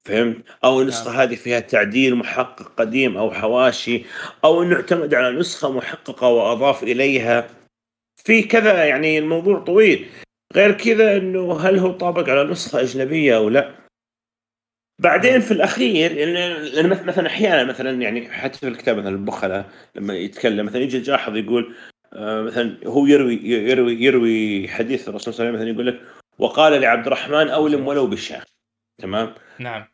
فهمت؟ أو النسخة نعم. هذه فيها تعديل محقق قديم أو حواشي أو انه اعتمد على نسخة محققة وأضاف إليها في كذا يعني الموضوع طويل غير كذا إنه هل هو طابق على نسخة أجنبية أو لا؟ بعدين نعم. في الأخير لأن مثلا أحيانا مثلا يعني حتى في الكتاب مثلا البخله لما يتكلم مثلا يجي الجاحظ يقول مثلا هو يروي يروي يروي حديث الرسول صلى الله عليه وسلم مثلا يقول لك وقال لعبد الرحمن اولم ولو بالشام تمام؟ نعم.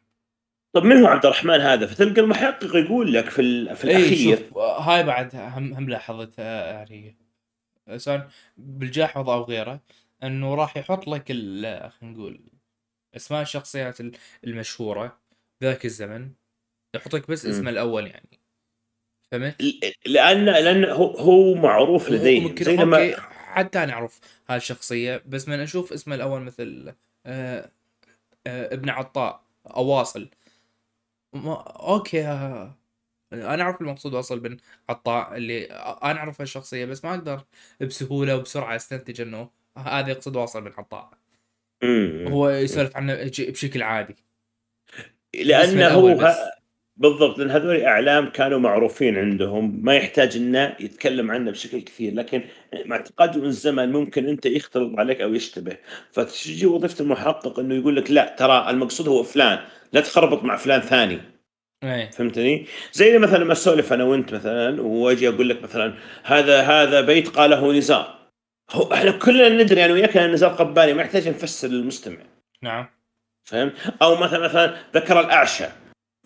طب من هو عبد الرحمن هذا؟ فتلقى المحقق يقول لك في في الأخير. شوف هاي بعد هم هم لاحظت يعني سواء بالجاحظ أو غيره إنه راح يحط لك خلينا نقول أسماء الشخصيات المشهورة ذاك الزمن يحط لك بس اسمه الأول يعني. فهمت؟ لأن لأن هو هو معروف لديه زي لما حتى أنا أعرف هاي الشخصيه بس من أشوف اسمه الأول مثل آه آه ابن عطاء اواصل ما أوكي ها- أنا أعرف المقصود واصل بن عطاء اللي أنا أعرف الشخصيه بس ما أقدر بسهولة وبسرعة أستنتج إنه هذا يقصد واصل بن عطاء. هو يسولف عنه بشكل عادي. لأنه هو بالضبط لأن هذول إعلام كانوا معروفين عندهم ما يحتاج إنه يتكلم عنه بشكل كثير لكن مع تقدم الزمن ممكن أنت يختلط عليك أو يشتبه. فتجي وظيفة المحقق إنه يقول لك لا ترى المقصود هو فلان لا تخربط مع فلان ثاني. إيه. فهمتني؟ زي مثلا لما اسولف أنا وأنت مثلا وأجي أقول لك مثلا هذا هذا بيت قاله نزار. هو إحنا كلنا ندري أنا وياك إن نزار قباني ما يحتاج نفسر للمستمع. نعم. فهمت؟ أو مثلا مثلا ذكر الأعشى.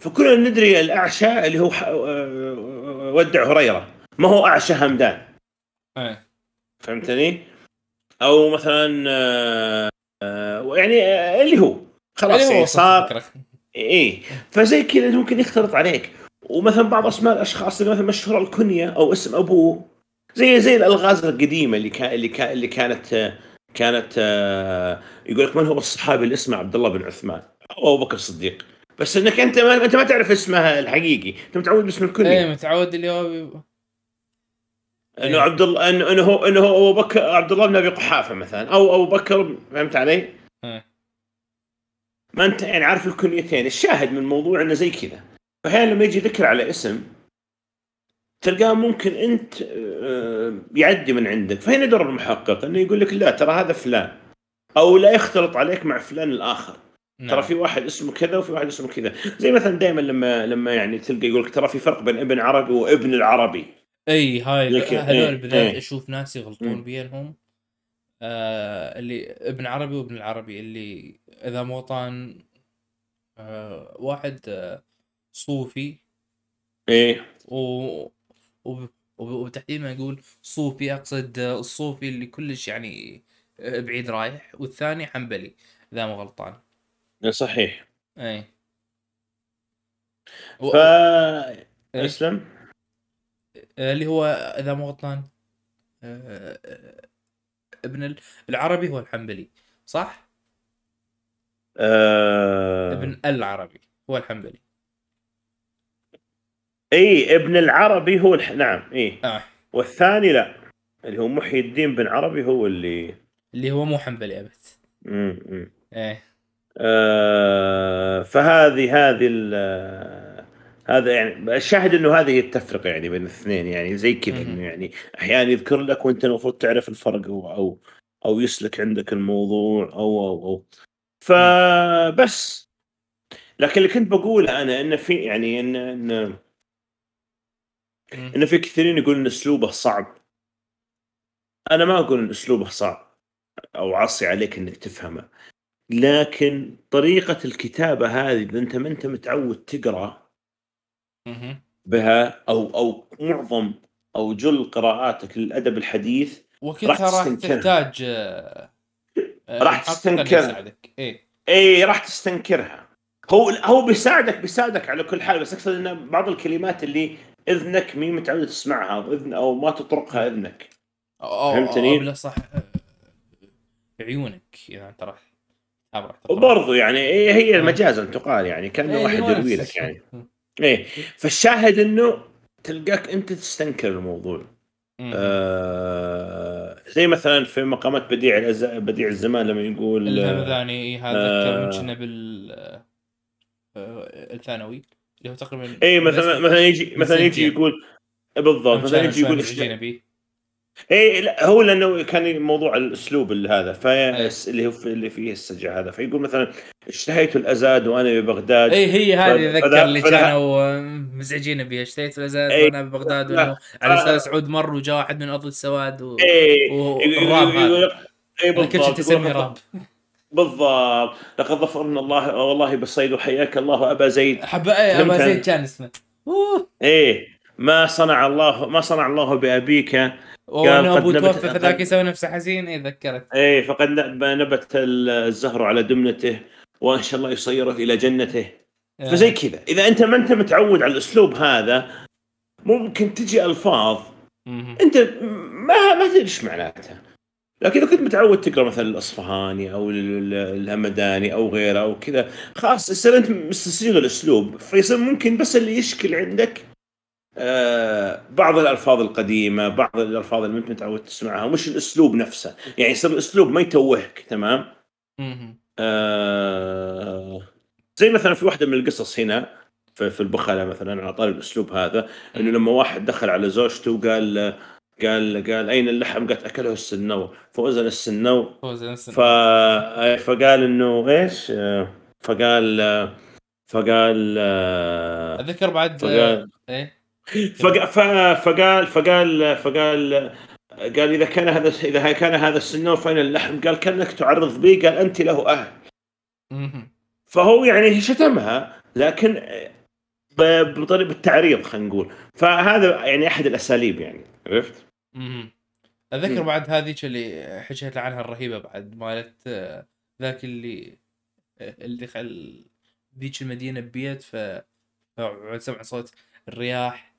فكلنا ندري الأعشى اللي هو آه، ودع هريره ما هو أعشى همدان. إيه. فهمتني؟ أو مثلا آه، آه، يعني آه، اللي هو. خلاص اللي هو وصلت صار. إيه. فزي كذا ممكن يختلط عليك. ومثلا بعض أسماء الأشخاص اللي مثلا مشهورة الكنية أو اسم أبوه. زي زي الألغاز القديمة اللي كان اللي كان اللي كانت كانت يقول لك من هو الصحابي اللي اسمه عبد الله بن عثمان أو أبو بكر الصديق. بس إنك أنت ما أنت ما تعرف اسمه الحقيقي. أنت متعود باسم الكنيه إيه متعود اللي هو بي- إنه عبد الله انه إنه هو إنه هو أبو بكر عبد الله بن أبي قحافة مثلا. أو أبو بكر فهمت علي؟ إيه. ما أنت يعني عارف الكنيتين الشاهد من الموضوع إنه زي كذا. فاحيانا لما يجي ذكر على اسم تلقاه ممكن أنت آه، يعدي من عندك. فهنا دور المحقق إنه يقول لك لا ترى هذا فلان. أو لا يختلط عليك مع فلان الآخر. نعم. ترى في واحد اسمه كذا وفي واحد اسمه كذا. زي مثلا دائما لما لما يعني تلقى يقول لك ترى في فرق بين ابن عربي وابن العربي. أي هاي هذول إيه، بالذات إيه. أشوف ناس يغلطون. بينهم. آه اللي ابن عربي وابن العربي اللي إذا مو طان آه واحد آه صوفي. إيه. و وب- ما يقول صوفي أقصد الصوفي اللي كلش يعني آه، بعيد رايح. والثاني حنبلي إذا مو غلطان. صحيح. أي. ف و- إيه. أسلم. آه، اللي هو إذا مو غلطان. آه، آه، ابن ال- العربي هو الحنبلي صح؟ آه... ابن العربي هو الحنبلي. إي ابن العربي هو الح... نعم إي. آه. والثاني لا اللي هو محي الدين بن عربي هو اللي اللي هو مو حنبلي أبد. مم. مم. إيه. آه... فهذه هذه ال... هذا يعني الشاهد إنه هذه هي التفرقة يعني بين الاثنين يعني زي كذا. إنه يعني أحيانا يذكر لك وأنت المفروض تعرف الفرق أو أو أو يسلك عندك الموضوع أو أو أو. فبس لكن اللي كنت بقوله أنا انه في يعني ان ان. انه في كثيرين يقولون إن أسلوبه صعب. أنا ما أقول إن أسلوبه صعب أو عصي عليك إنك تفهمه. لكن طريقة الكتابة هذه إذا أنت ما أنت متعود مهم. بها أو أو معظم أو جل قراءاتك للأدب الحديث وكلها راح. تحتاج آه، آه، راح تستنكرها. إيه اي راح تستنكرها هو هو بيساعدك بيساعدك على كل حال بس أقصد إن بعض الكلمات اللي إذنك مي متعود تسمعها أو اذن أو ما تطرقها إذنك أو- أو- فهمتني؟ أو صح آه، عيونك إذا أنت راح وبرضو يعني إيه هي. مجازا تقال يعني كأنه إيه، واحد يروي لك يعني. إيه فالشاهد إنه تلقاك أنت تستنكر الموضوع. آه زي مثلا في مقامات بديع الأز... بديع الزمان لما يقول الهمذاني إيه، هذا آه. كنا بال آه، الثانوي اللي هو تقريبا اي مثلا مثلا يجي مثلا يجي. يقول بالضبط مثلا يجي يقول اي لا هو لأنه كان موضوع الأسلوب اللي هذا في إيه. اللي هو اللي فيه السجع هذا. فيقول مثلا اشتهيت الأزاد وأنا ببغداد. اي هي هذه ذكر اللي كانوا آه، مزعجين بها اشتريت الازاز إيه. وأنا ببغداد. وانه على الاستاذ سعود مر وجاء واحد من أرض السواد و... اي والراب هذا. اي أنا كل شيء بالضبط راب. بالضبط. لقد ظفرنا الله والله بالصيد وحياك الله ابا زيد. حب اي أبا. زيد كان اسمه. أوه. إيه. ما صنع الله ما صنع الله بأبيك. قد أبو نبت- توفى فذاك يسوي نفسه حزين اي ذكرت إيه فقد نب- نبت الزهر على دمنته وإن شاء الله يصيره إلى جنته. آه. فزي كذا. إذا أنت ما أنت متعود على الأسلوب هذا ممكن تجي ألفاظ. أنت ما ما تدري إيش معناتها. لكن إذا كنت متعود تقرأ مثلا الأصفهاني أو ال- ال- الهمداني أو غيره أو كذا خلاص يصير أنت مستصيغ الأسلوب. فيصير ممكن بس اللي يشكل عندك آه بعض الألفاظ القديمة بعض الألفاظ اللي انت متعود تسمعها مش الأسلوب نفسه. يعني يصير الأسلوب ما يتوهك تمام. آه زي مثلا في واحدة من القصص هنا في, في البخله مثلا على طاري الأسلوب هذا إنه لما واحد دخل على زوجته وقال قال قال أين اللحم؟ قالت أكله السنور فوزن السنور فوز نفس- ف... فقال إنه إيش؟ آه، فقال آه، فقال آه، أتذكر بعد فقال إيه؟ فق- ف- فقال فقال فقال قال إذا كان هذا إذا كان هذا السنور فاين اللحم؟ قال كأنك تعرض بي قال أنت له أهل. فهو يعني شتمها لكن بطريقه بالتعريض خلينا نقول فهذا يعني أحد الأساليب يعني عرفت؟ اتذكر. بعد هذيك اللي حكيت عنها الرهيبة بعد مالت آه، ذاك اللي آه، اللي خل ذيك المدينة ببيت ف سمع صوت الرياح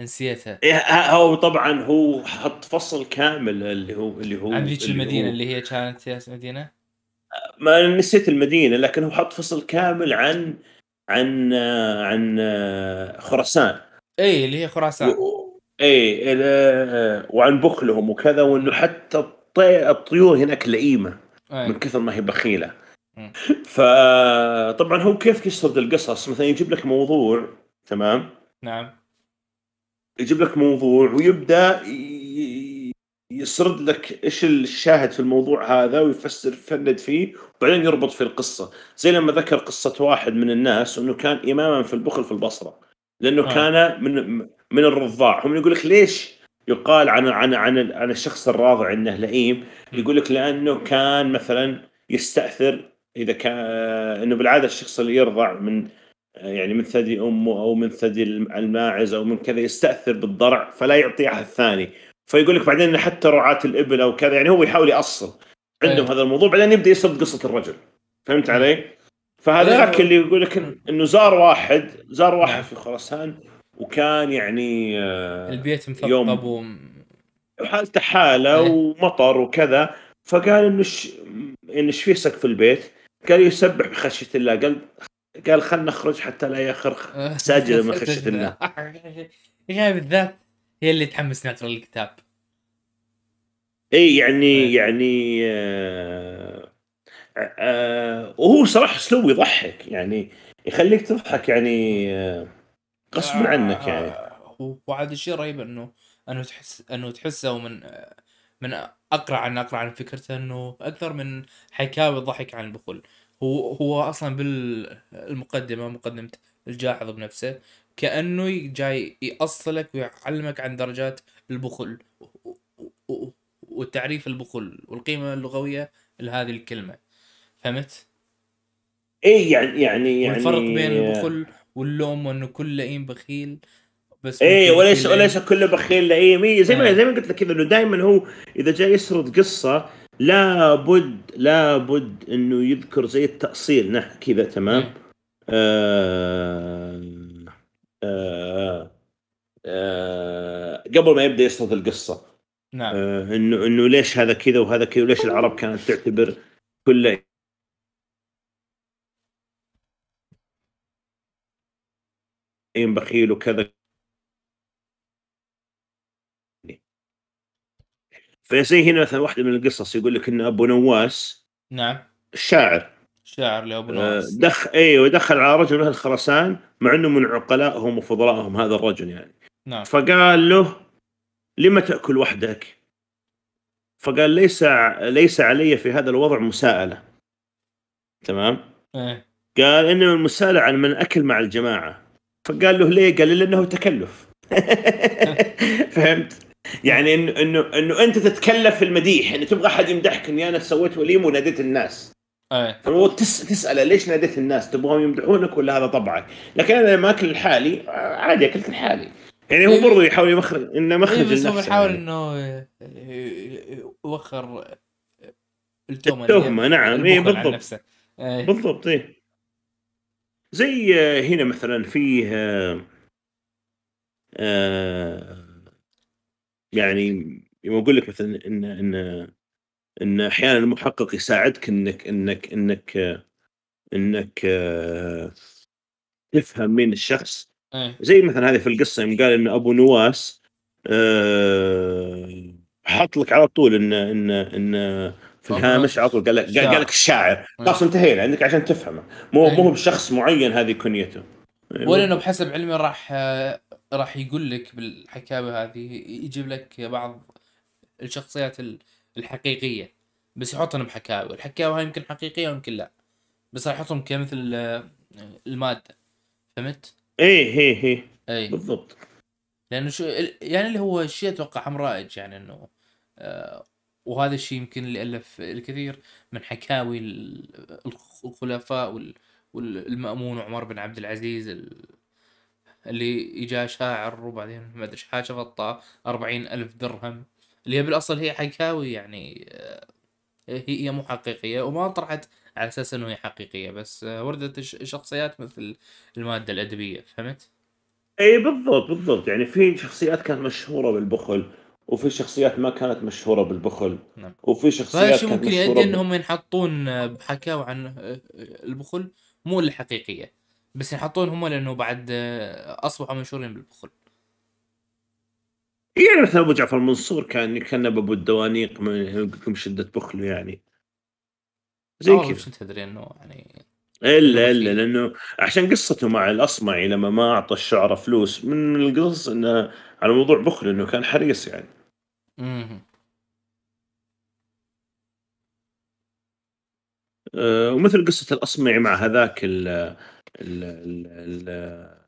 نسيتها. إيه، هو طبعا هو حط فصل كامل اللي هو اللي هو عن ذيك المدينة هو اللي هي كانت مدينة؟ ما نسيت المدينة لكن هو حط فصل كامل عن عن آه، عن آه، خراسان. اي اللي هي خراسان. و- إيه ال- وعن بخلهم وكذا وإنه حتى الطي- الطيور هناك لئيمة من أي. كثر ما هي بخيلة. فطبعا هو كيف يسرد القصص؟ مثلا يجيب لك موضوع تمام؟ نعم. يجيب لك موضوع ويبدأ يسرد لك إيش الشاهد في الموضوع هذا ويفسر يفند فيه وبعدين يربط في القصة. زي لما ذكر قصة واحد من الناس إنه كان إماما في البخل في البصرة. لأنه آه. كان من من الرضاع. هم يقول لك ليش؟ يقال عن عن عن عن الشخص الراضع انه لئيم يقول لك لأنه كان مثلا يستأثر إذا كان إنه بالعادة الشخص اللي يرضع من يعني من ثدي أمه أو من ثدي الماعز أو من كذا يستأثر بالضرع فلا يعطيها الثاني فيقول لك بعدين حتى رعاة الإبل أو كذا يعني هو يحاول يأصل عندهم أيه. هذا الموضوع بعدين يبدأ يسرد قصة الرجل فهمت علي؟ فهذا لا، ذاك اللي يقول لك إنه زار واحد زار واحد نعم. في خراسان وكان يعني آه، البيت يوم- مثقب و حالته حاله إيه. ومطر وكذا فقال إنه إيش في سقف البيت؟ قال يسبح بخشية الله قال قال خلنا نخرج حتى لا يخرخ. ساجدا من خشية (laughs) الله. أخي بالذات هي اللي تحمسني اقرا الكتاب. إي يعني إيه. يعني آه آه وهو صراحة أسلوبه يضحك يعني يخليك تضحك يعني آه غصبا عنك يعني. آه، وعاد الشيء رهيب إنه إنه تحس إنه تحسه من من اقرا عن اقرا عن فكرته إنه أكثر من حكاوي الضحك عن البخل. هو هو أصلا بالمقدمة مقدمة الجاحظ بنفسه كأنه جاي يأصلك ويعلمك عن درجات البخل وتعريف البخل والقيمة اللغوية لهذه الكلمة فهمت؟ اي يعني يعني يعني والفرق بين البخل واللوم وأنه كل لئيم بخيل بس اي وليس وليس كل بخيل لئيم إيه زي ما إيه. زي ما قلت لك كذا إنه دائما هو إذا جاي يسرد قصة لابد لابد أنه يذكر زي التأصيل. نح كذا تمام؟ إيه. آه آه آه قبل ما يبدأ يسرد القصة. نعم. آه انه إنه ليش هذا كذا وهذا كذا وليش العرب كانت تعتبر كل بخيل وكذا فزي هنا مثلا واحدة من القصص يقول لك إن أبو نواس نعم. الشاعر. شاعر لأبو آه، نواس. دخ إيوه دخل على رجل من أهل خراسان مع إنه من عقلائهم وفضلائهم هذا الرجل يعني. نعم. فقال له لما تأكل وحدك؟ فقال ليس ليس علي في هذا الوضع مساءلة. تمام؟ إيه. قال إنما المساءلة عن من أكل مع الجماعة. فقال له ليه؟ قال لأنه تكلف. (laughs) فهمت؟ يعني انه إنه إنه أنت تتكلف المديح انه تبغى أحد يمدحك إني أنا سويت وليمه وناديت الناس. إيه. تس تساله ليش ناديت الناس؟ تبغاهم يمدحونك ولا هذا طبعك لكن أنا لما اكل لحالي عادي اكلت لحالي يعني هو إيه. برضه يحاول يمخرج إنه إيه مخرج بس هو بيحاول يعني. إنه يوخر التهمه التهمه نعم اي عن بالضبط. إيه. بالضبط إيه. زي آه، هنا مثلا فيه آه، آه، يعني يوم أقول لك مثلا إن إن إن أحيانا المحقق يساعدك إنك إنك إنك إنك تفهم مين الشخص إيه. زي مثلا هذه في القصة يوم قال إن أبو نواس آه، حط لك على طول إن إن إن في الهامش على طول قال لك. قال لك الشاعر إيه. خلاص انتهينا عندك عشان تفهمه مو إيه. مو هو بشخص معين هذه كنيته ولا إنه بحسب علمي راح آه، راح يقول لك بالحكاوي هذه يجيب لك بعض الشخصيات ال- الحقيقية. بس يحطهم بحكاوي. الحكاوي هاي يمكن حقيقية ويمكن لا. بس راح يحطهم كمثل آه، المادة. فهمت؟ إيه إيه إيه. اي بالضبط. لأنه شو يعني اللي هو الشيء أتوقع هم رائج يعني إنه آه وهذا الشيء يمكن اللي ألف الكثير من حكاوي ال- الخلفاء وال- والمأمون وعمر بن عبد العزيز ال- اللي إجا شاعر وبعدين ما أدري حاجة فطاه أربعين ألف درهم اللي هي بالأصل هي حكاوي يعني آه، هي هي مو حقيقية وما طرحت على أساس إنه هي حقيقية بس آه، وردت شخصيات مثل المادة الأدبية فهمت؟ إي بالضبط بالضبط يعني في شخصيات كانت مشهورة بالبخل وفي شخصيات ما كانت مشهورة بالبخل نعم. وفي شخصيات كانت ممكن يؤدي إنهم ينحطون بحكاوي عن البخل مو اللي حقيقيه بس ينحطون هم لأنه بعد أصبحوا مشهورين بالبخل. يعني مثلا أبو جعفر المنصور كان يكنب أبو الدوانيق من شدة بخله يعني. زي آه، كذا. مش تدري إنه يعني إلا إلا لأنه عشان قصته مع الأصمعي لما ما أعطى الشعراء فلوس من القصص إنه على موضوع بخل إنه كان حريص يعني. مم. أه ومثل قصة الأصمعي مع هذاك ال ال ال ال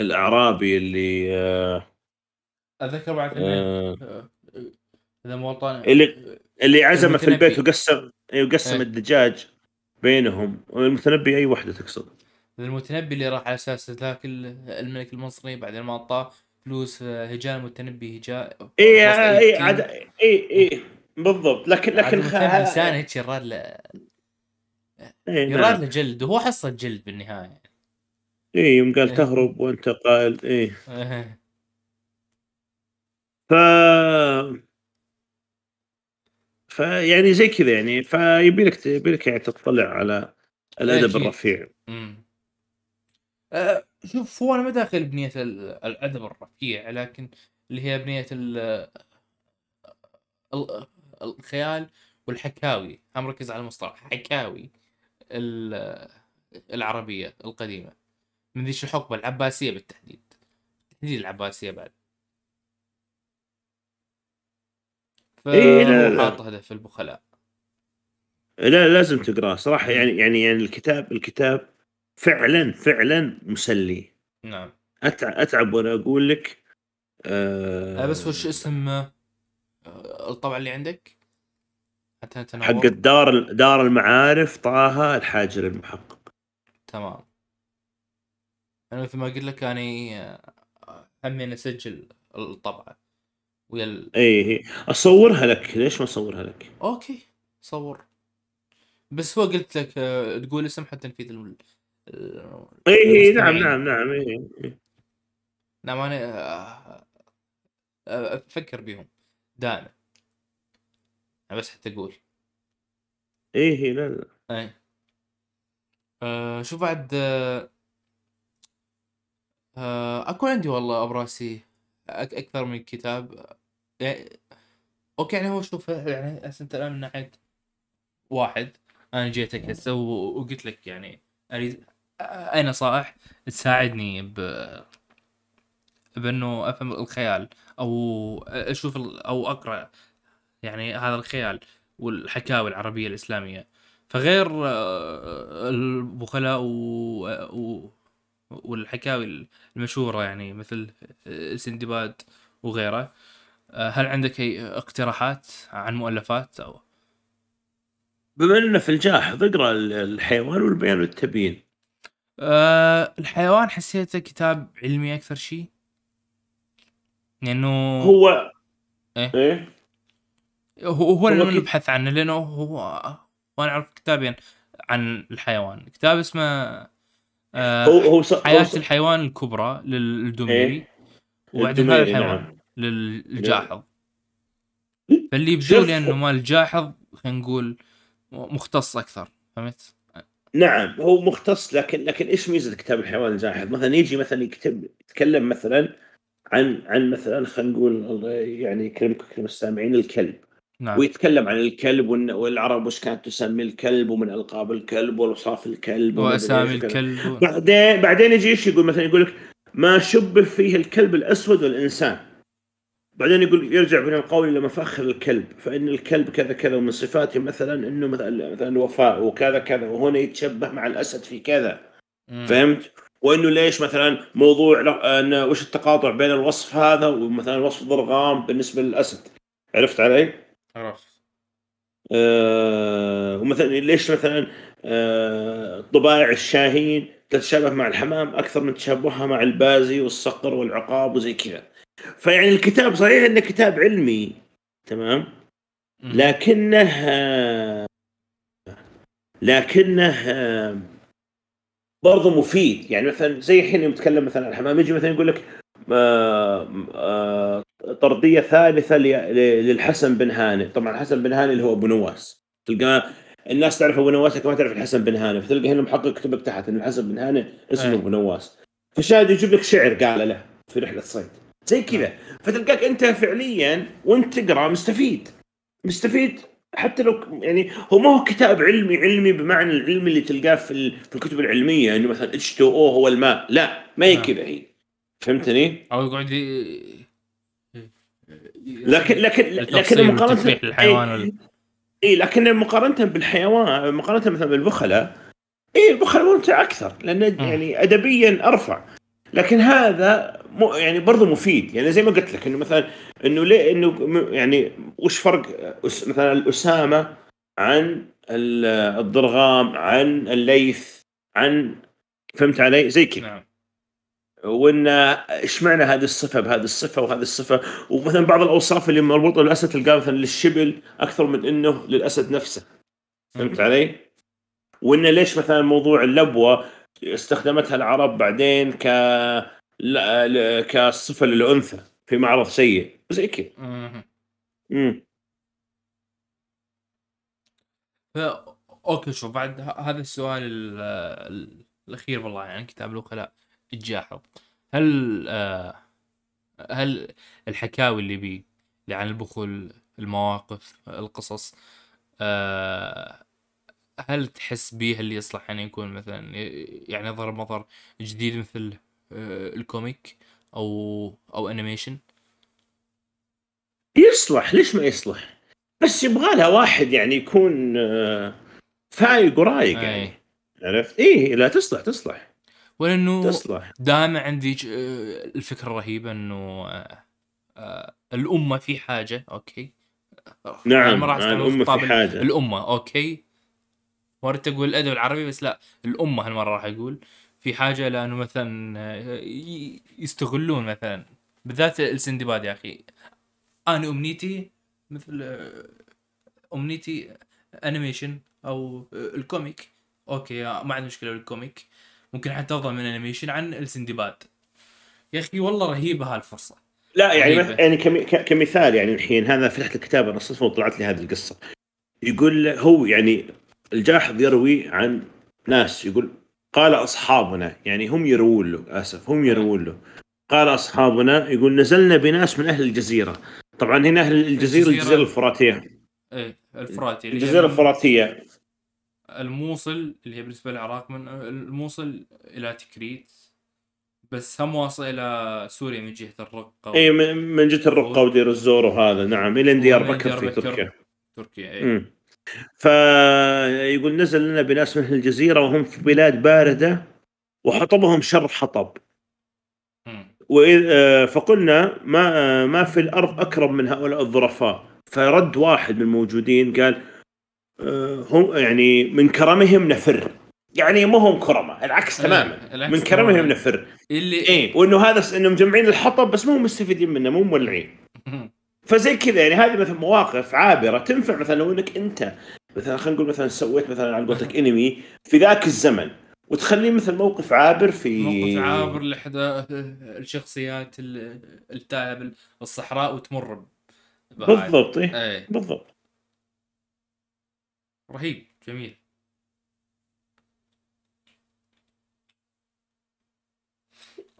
الأعرابي اللي آه، أتذكر بعد آه، آه، إذا مو غلطان اللي اللي عزمه في المتنبي. البيت وقسم وقسم إيه. الدجاج بينهم والمتنبي أي واحدة تقصد المتنبي اللي راح على أساس ذاك ال- الملك المصري بعدين ما اعطاه فلوس هجاء المتنبي هجاء اي خلاص أي 18. عاد اي اي بالضبط لكن لكن المتنبي إنسان هيك له اي يراد نعم. له جلد وهو حصة جلد بالنهاية. اي يوم قال إيه. تهرب وأنت قائل اي إيه. ف فيعني زي كذا يعني فيبي لك يبي لك يعني تطلع على الأدب. الرفيع. أه شوف هو أنا ما داخل بنية ال- الأدب الرفيع لكن اللي هي بنية ال- ال- الخيال والحكاوي. أنا مركز على المصطلح حكاوي. العربية القديمة. من ذيش الحقبة العباسية بالتحديد. بالتحديد العباسية بعد. إيه، لا، لا. فهو حاط هدف البخلاء. لا لازم تقرأه. صراحة يعني يعني يعني الكتاب الكتاب فعلا فعلا مسلي. نعم. أتع- أتعب وأنا أقول لك آه أه بس وش اسم آه، الطبعة اللي عندك؟ حق دار دار المعارف طه الحاجر المحقق. تمام. أنا مثل ما قلت لك أني آه، همين أسجل الطبعة ويا ال... اي هي أصورها لك. ليش ما أصورها لك؟ أوكي صور. بس هو قلت لك آه، تقول اسم حتى نفيد ال... اي نعم المستمعين. نعم نعم. إيه. إيه. نعم أنا آه، أفكر بهم. دائما بس حتى أقول. إيه هي لا لا. اي آه شو بعد؟ آه آه أكو عندي والله براسي أك أكثر من كتاب. يعني okay يعني هو شوف يعني هسه انت الان من ناحيه واحد. أنا جيتك هسه وقلت لك يعني أريد اي نصائح تساعدني ب بأنه أفهم الخيال أو أشوف أو أقرأ يعني هذا الخيال والحكاوي العربية الإسلامية. فغير آه، البخلاء و... و... والحكاوي المشهورة يعني مثل سندباد وغيره آه، هل عندك أي اقتراحات عن مؤلفات أو؟ بما إننا في الجاحظ اقرأ ال- الحيوان والبيان والتبيين. أه الحيوان حسيته كتاب علمي أكثر شيء؟ لأنه هو إيه؟ إيه؟ هو هو هو اللي نبحث عنه لأنه هو وأنا أعرف كتابين عن الحيوان كتاب اسمه أه هو هو ص- هو حياة ص- الحيوان الكبرى للدميري إيه؟ وبعدين هذا الحيوان نعم. للجاحظ فاللي يبدو لي إنه مال جاحظ خلينا نقول مختص أكثر فهمت؟ نعم هو مختص لكن لكن إيش ميزة كتاب الحيوان الجاحظ؟ مثلا يجي مثلا يكتب يتكلم مثلا عن عن مثلا خلينا نقول الله يعني يكرمك ويكرم السامعين الكلب نعم ويتكلم عن الكلب والعرب وش كانت تسمي الكلب ومن ألقاب الكلب وأوصاف الكلب وأسامي. الكلب و... بعدين بعدين يجي إيش يقول مثلا يقول لك ما شبه فيه الكلب الأسود والإنسان بعدين يقول يرجع من القول إلى مفاخر الكلب فإن الكلب كذا كذا ومن صفاته مثلا إنه مثلا مثلا الوفاء وكذا كذا وهنا يتشبه مع الأسد في كذا مم. فهمت؟ وإنه ليش مثلا موضوع انه وش التقاطع بين الوصف هذا ومثلا وصف ضرغام بالنسبة للأسد عرفت علي؟ عرفت. آه ومثلا ليش مثلا آه طبائع الشاهين تتشابه مع الحمام أكثر من تشابهها مع البازي والصقر والعقاب وزي كذا. فيعني الكتاب صحيح إنه كتاب علمي تمام. لكنه آه، لكنه آه، برضه مفيد. يعني مثلا زي الحين يوم مثلا عن الحمام يجي مثلا يقول لك آه، آه، طردية ثالثة للحسن بن هانئ طبعا الحسن بن هانئ اللي هو أبو نواس. تلقى الناس تعرف أبو نواس لكن ما تعرف الحسن بن هانئ فتلقى هنا محقق كتب لك تحت ان الحسن بن هانئ اسمه. أبو نواس. فشاهد يجيب لك شعر قال له في رحلة صيد زي كذا. فتلقاك أنت فعليا وأنت تقرأ مستفيد. مستفيد. حتى لو يعني هو ما هو كتاب علمي علمي بمعنى العلم اللي تلقاه في في الكتب العلمية. انه مثلا اتش 2 أو هو الماء. لا ما هي. كذا هي. فهمتني؟ أو يقعد. لكن لكن لكن مقارنه للحيوان اي وال... إيه لكن مقارنة بالحيوان مقارنة مثلا بالبخلة اي البخلة ممتع أكثر لأنه يعني ادبيا أرفع. لكن هذا م... يعني برضه مفيد. يعني زي ما قلت لك إنه مثلا إنه ليه إنه يعني وش فرق. مثلا الأسامة عن ال- الضرغام عن الليث عن فهمت علي؟ زي كذا. نعم. وإن إيش معنى هذه الصفة بهذه الصفة وهذه الصفة؟ ومثلا بعض الأوصاف اللي مربوطة بالاسد تلقاها مثلا للشبل أكثر من إنه للأسد نفسه. فهمت علي؟ وإن ليش مثلا موضوع اللبوة استخدمتها العرب بعدين ك لا- كصفة للأنثى في معرض سيء؟ زي كذا. امم ف... أوكي شوف بعد هذا السؤال ال... ال- الأخير والله يعني كتاب البخلاء. الجاحظ هل آه هل الحكاوي اللي بيه اللي عن البخل المواقف القصص آه هل تحس بيه اللي يصلح ان يكون مثلا يعني يظهر مظهر جديد مثل آه ال comic أو أو animation يصلح ليش ما يصلح؟ بس يبغى لها واحد يعني يكون آه، فايق ورايق يعني. عرفت؟ إيه لا تصلح تصلح ولأنه تصلح. دائما عندي آه، الفكرة الرهيبة إنه آه، آه، الأمة في حاجة okay؟ نعم خطاب في حاجة. الأمة okay؟ وردت أقول الأدب العربي بس لا الأمة هالمرة راح أقول في حاجة لأنه مثلا يستغلون مثلا بالذات السندباد يا أخي. أنا أمنيتي مثل أمنيتي animation أو ال comic okay ما عندي مشكلة بال comic. ممكن حتى أفضل من animation عن السندباد. يا أخي والله رهيبة هالفرصة. لا يعني رهيبة. يعني كمثال يعني الحين هذا فتحت الكتاب أنا صدفة وطلعت لي هذه القصة. يقول هو يعني الجاحظ يروي عن ناس يقول قال أصحابنا يعني هم يروون له آسف هم يروون له. قال أصحابنا يقول نزلنا بناس من أهل الجزيرة. طبعا هنا أهل الجزيرة الجزيرة- الجزيرة الفراتية. إيه الفراتي اللي هي الجزيرة الفراتية. الموصل اللي هي بالنسبة للعراق من الموصل إلى تكريت بس هم واصل إلى سوريا من جهة الرقة اي من من جهة الرقة ودير الزور وهذا نعم إلى ديار بكر في. تركيا تركيا مم. فيقول نزل لنا بناس من الجزيرة وهم في بلاد باردة وحطبهم شر حطب. وإذ آه، فقلنا ما آه، ما في الأرض أكرم من هؤلاء الظرفاء فرد واحد من الموجودين قال هم يعني من كرمهم نفر. يعني ما هم كرمة العكس إيه، تماما. العكس من كرمهم. نفر. اللي إيه وإنه هذا إنهم مجمعين الحطب بس مو مستفيدين منه مو مولعين. فزي كذا يعني هذه مثلا مواقف عابرة تنفع مثلا لو إنك أنت مثلا خلينا نقول مثلا سويت مثلا على قولتك (laughs) إنمي في ذاك الزمن وتخليه مثل موقف عابر في موقف عابر لاحدى الشخصيات ال- التائهه بالصحراء وتمر. بالضبط إيه. إيه. بالضبط. رهيب جميل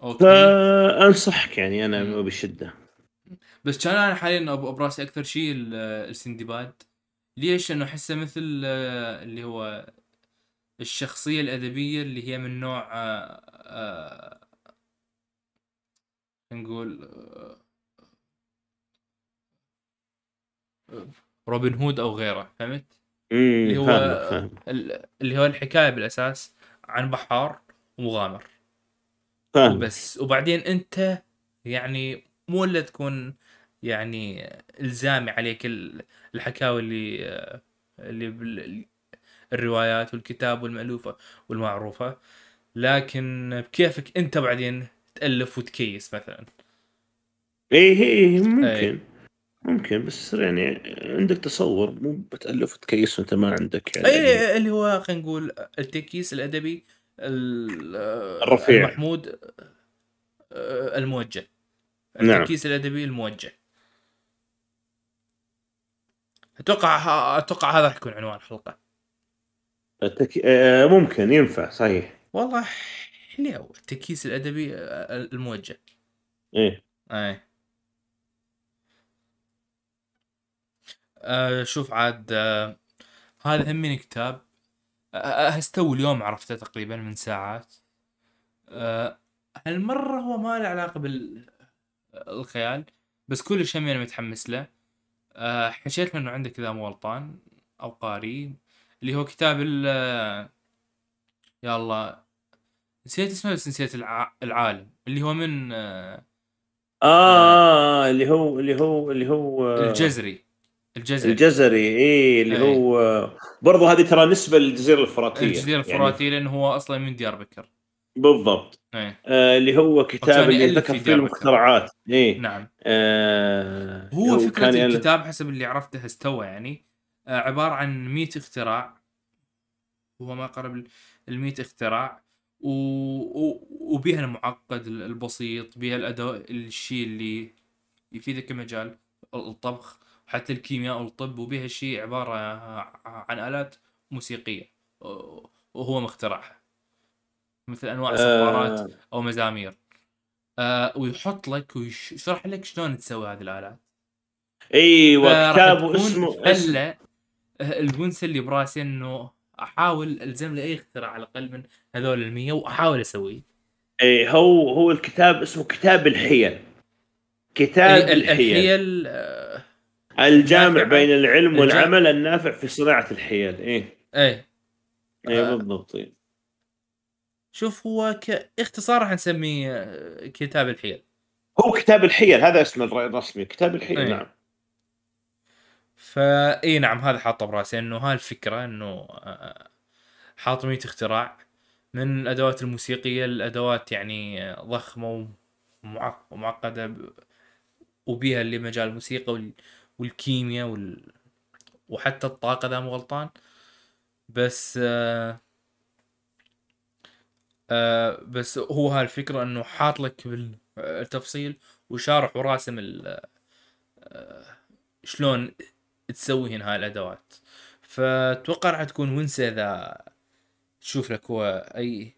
okay فانصحك يعني أنا. بشدة بس كان أنا حاليا براسي أكثر شيء ال- السندباد ليش؟ لأنه أحسه مثل آه، اللي هو الشخصية الأدبية اللي هي من نوع آه، آه، نقول آه، آه، روبن هود أو غيره فهمت؟ اللي امم هو ال- اللي هو الحكاية بالأساس عن بحار ومغامر. فاهم وبس. وبعدين أنت يعني مو إلا تكون يعني إلزامي عليك ال- الحكاوي اللي اللي بال- الروايات والكتاب والمألوفة والمعروفة. لكن بكيفك أنت بعدين تألف وتكيس مثلا. إيه إيه ممكن. أي. ممكن بس يعني عندك تصور مو بتألف وتكيس وأنت ما عندك يعني. اي اللي هو خلينا نقول التكييس الأدبي ال- الرفيع. المحمود آه، الموجه. نعم. التكييس الأدبي الموجه. أتوقع أتوقع هذا راح يكون عنوان الحلقة. التك... آه ممكن ينفع صحيح. والله حلو التكييس الأدبي آه، الموجه. إيه. اي آه شوف عاد آه هذا هم من كتاب آه استوى اليوم عرفته تقريبا من ساعات. آه هالمرة هو ما له علاقة بالخيال بس كل شيء أنا متحمس له. آه حشيت منه عندك إذا مو غلطان أو قاري اللي هو كتاب ال آه، يا الله نسيت اسمه بس نسيت الع... العالم اللي هو من آه آه اللي هو اللي هو اللي هو آه، الجزري. الجزري. الجزري إيه اللي إيه. هو برضو هذه ترى نسبة للجزيرة الفراتية الجزيرة يعني الفراتية لأنه هو أصلا من ديار بكر. بالضبط. إيه. آه اللي هو كتاب اللي ذكر في فيه. المخترعات. إيه. نعم. آه هو فكرة كان يألف- الكتاب حسب اللي عرفته استوى يعني آه عبارة عن 100 اختراع. هو ما قرب ال 100 اختراع. و... و... وبها المعقد البسيط بها الأداء الشيء اللي يفيدك كمجال الطبخ. حتى الكيمياء والطب وبها شيء عبارة عن آلات موسيقية وهو مخترعها مثل أنواع صفارات آه أو مزامير. آه ويحط لك ويشرح لك شلون تسوي هذه الآلات. إيوه كتابه اسمه اسم حله الونسه اللي براسي إنه أحاول ألزم لي اي اختراع على الأقل من هذول المية وأحاول أسويه. إيه هو هو الكتاب اسمه كتاب الحيل. كتاب ال- الحيل. الحيل الجامع. بين العلم والعمل النافع في صناعة الحيل إيه إيه إيه آه. بالضبط إيه. شوف هو كاختصار راح نسميه آه، كتاب الحيل هو كتاب الحيل هذا اسمه الر- الرسمي كتاب الحيل إيه. نعم فاي نعم هذا حاطه براسي انه هاي الفكرة إنه آه، حاط 100 اختراع من الأدوات الموسيقية لادوات يعني ضخمة ومعق- ومعقدة وبيها اللي مجال الموسيقى والكيمياء وال... وحتى الطاقة إذا مو غلطان بس آه آه بس هو هاي الفكرة إنه حاط لك بالتفصيل وشارح وراسم ال- آه شلون تسوي هنا هاي الأدوات فتوقع راح تكون ونسة إذا تشوف لك هو أي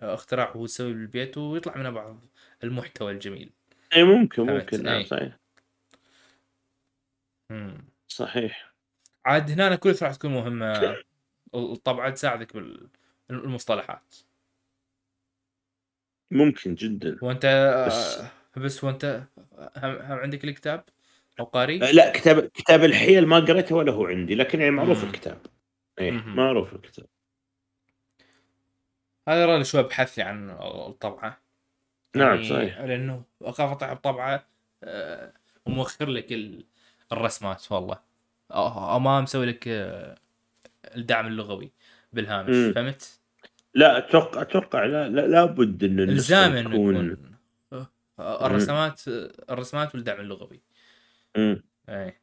اختراع هو يسوي بالبيت ويطلع منه بعض المحتوى الجميل اي ممكن. ممكن نعم إيه. صحيح مم. صحيح. عاد هنا كلها راح تكون مهمة. الطبعه تساعدك بالمصطلحات. ممكن جدا. وأنت بس- بس, وأنت هم, هم عندك الكتاب؟ أو قاري؟ آه، لا كتاب كتاب الحيل ما قريته ولا هو عندي لكن يعني معروف مم. الكتاب. إيه. معروف الكتاب. هذا رأي شوي بحث لي عن الطبعة. نعم صحيح. لأنه أخاف اطلع بطبعة آه، وموخر لك ال- الرسمات والله أو أو ما مسوي لك آه، الدعم اللغوي بالهامش مم. فهمت؟ لا أتوقع أتوقع لا لا لابد ان النسخة إلزام إنه تكون يكون آه، الرسمات الرسمات والدعم اللغوي مم. اي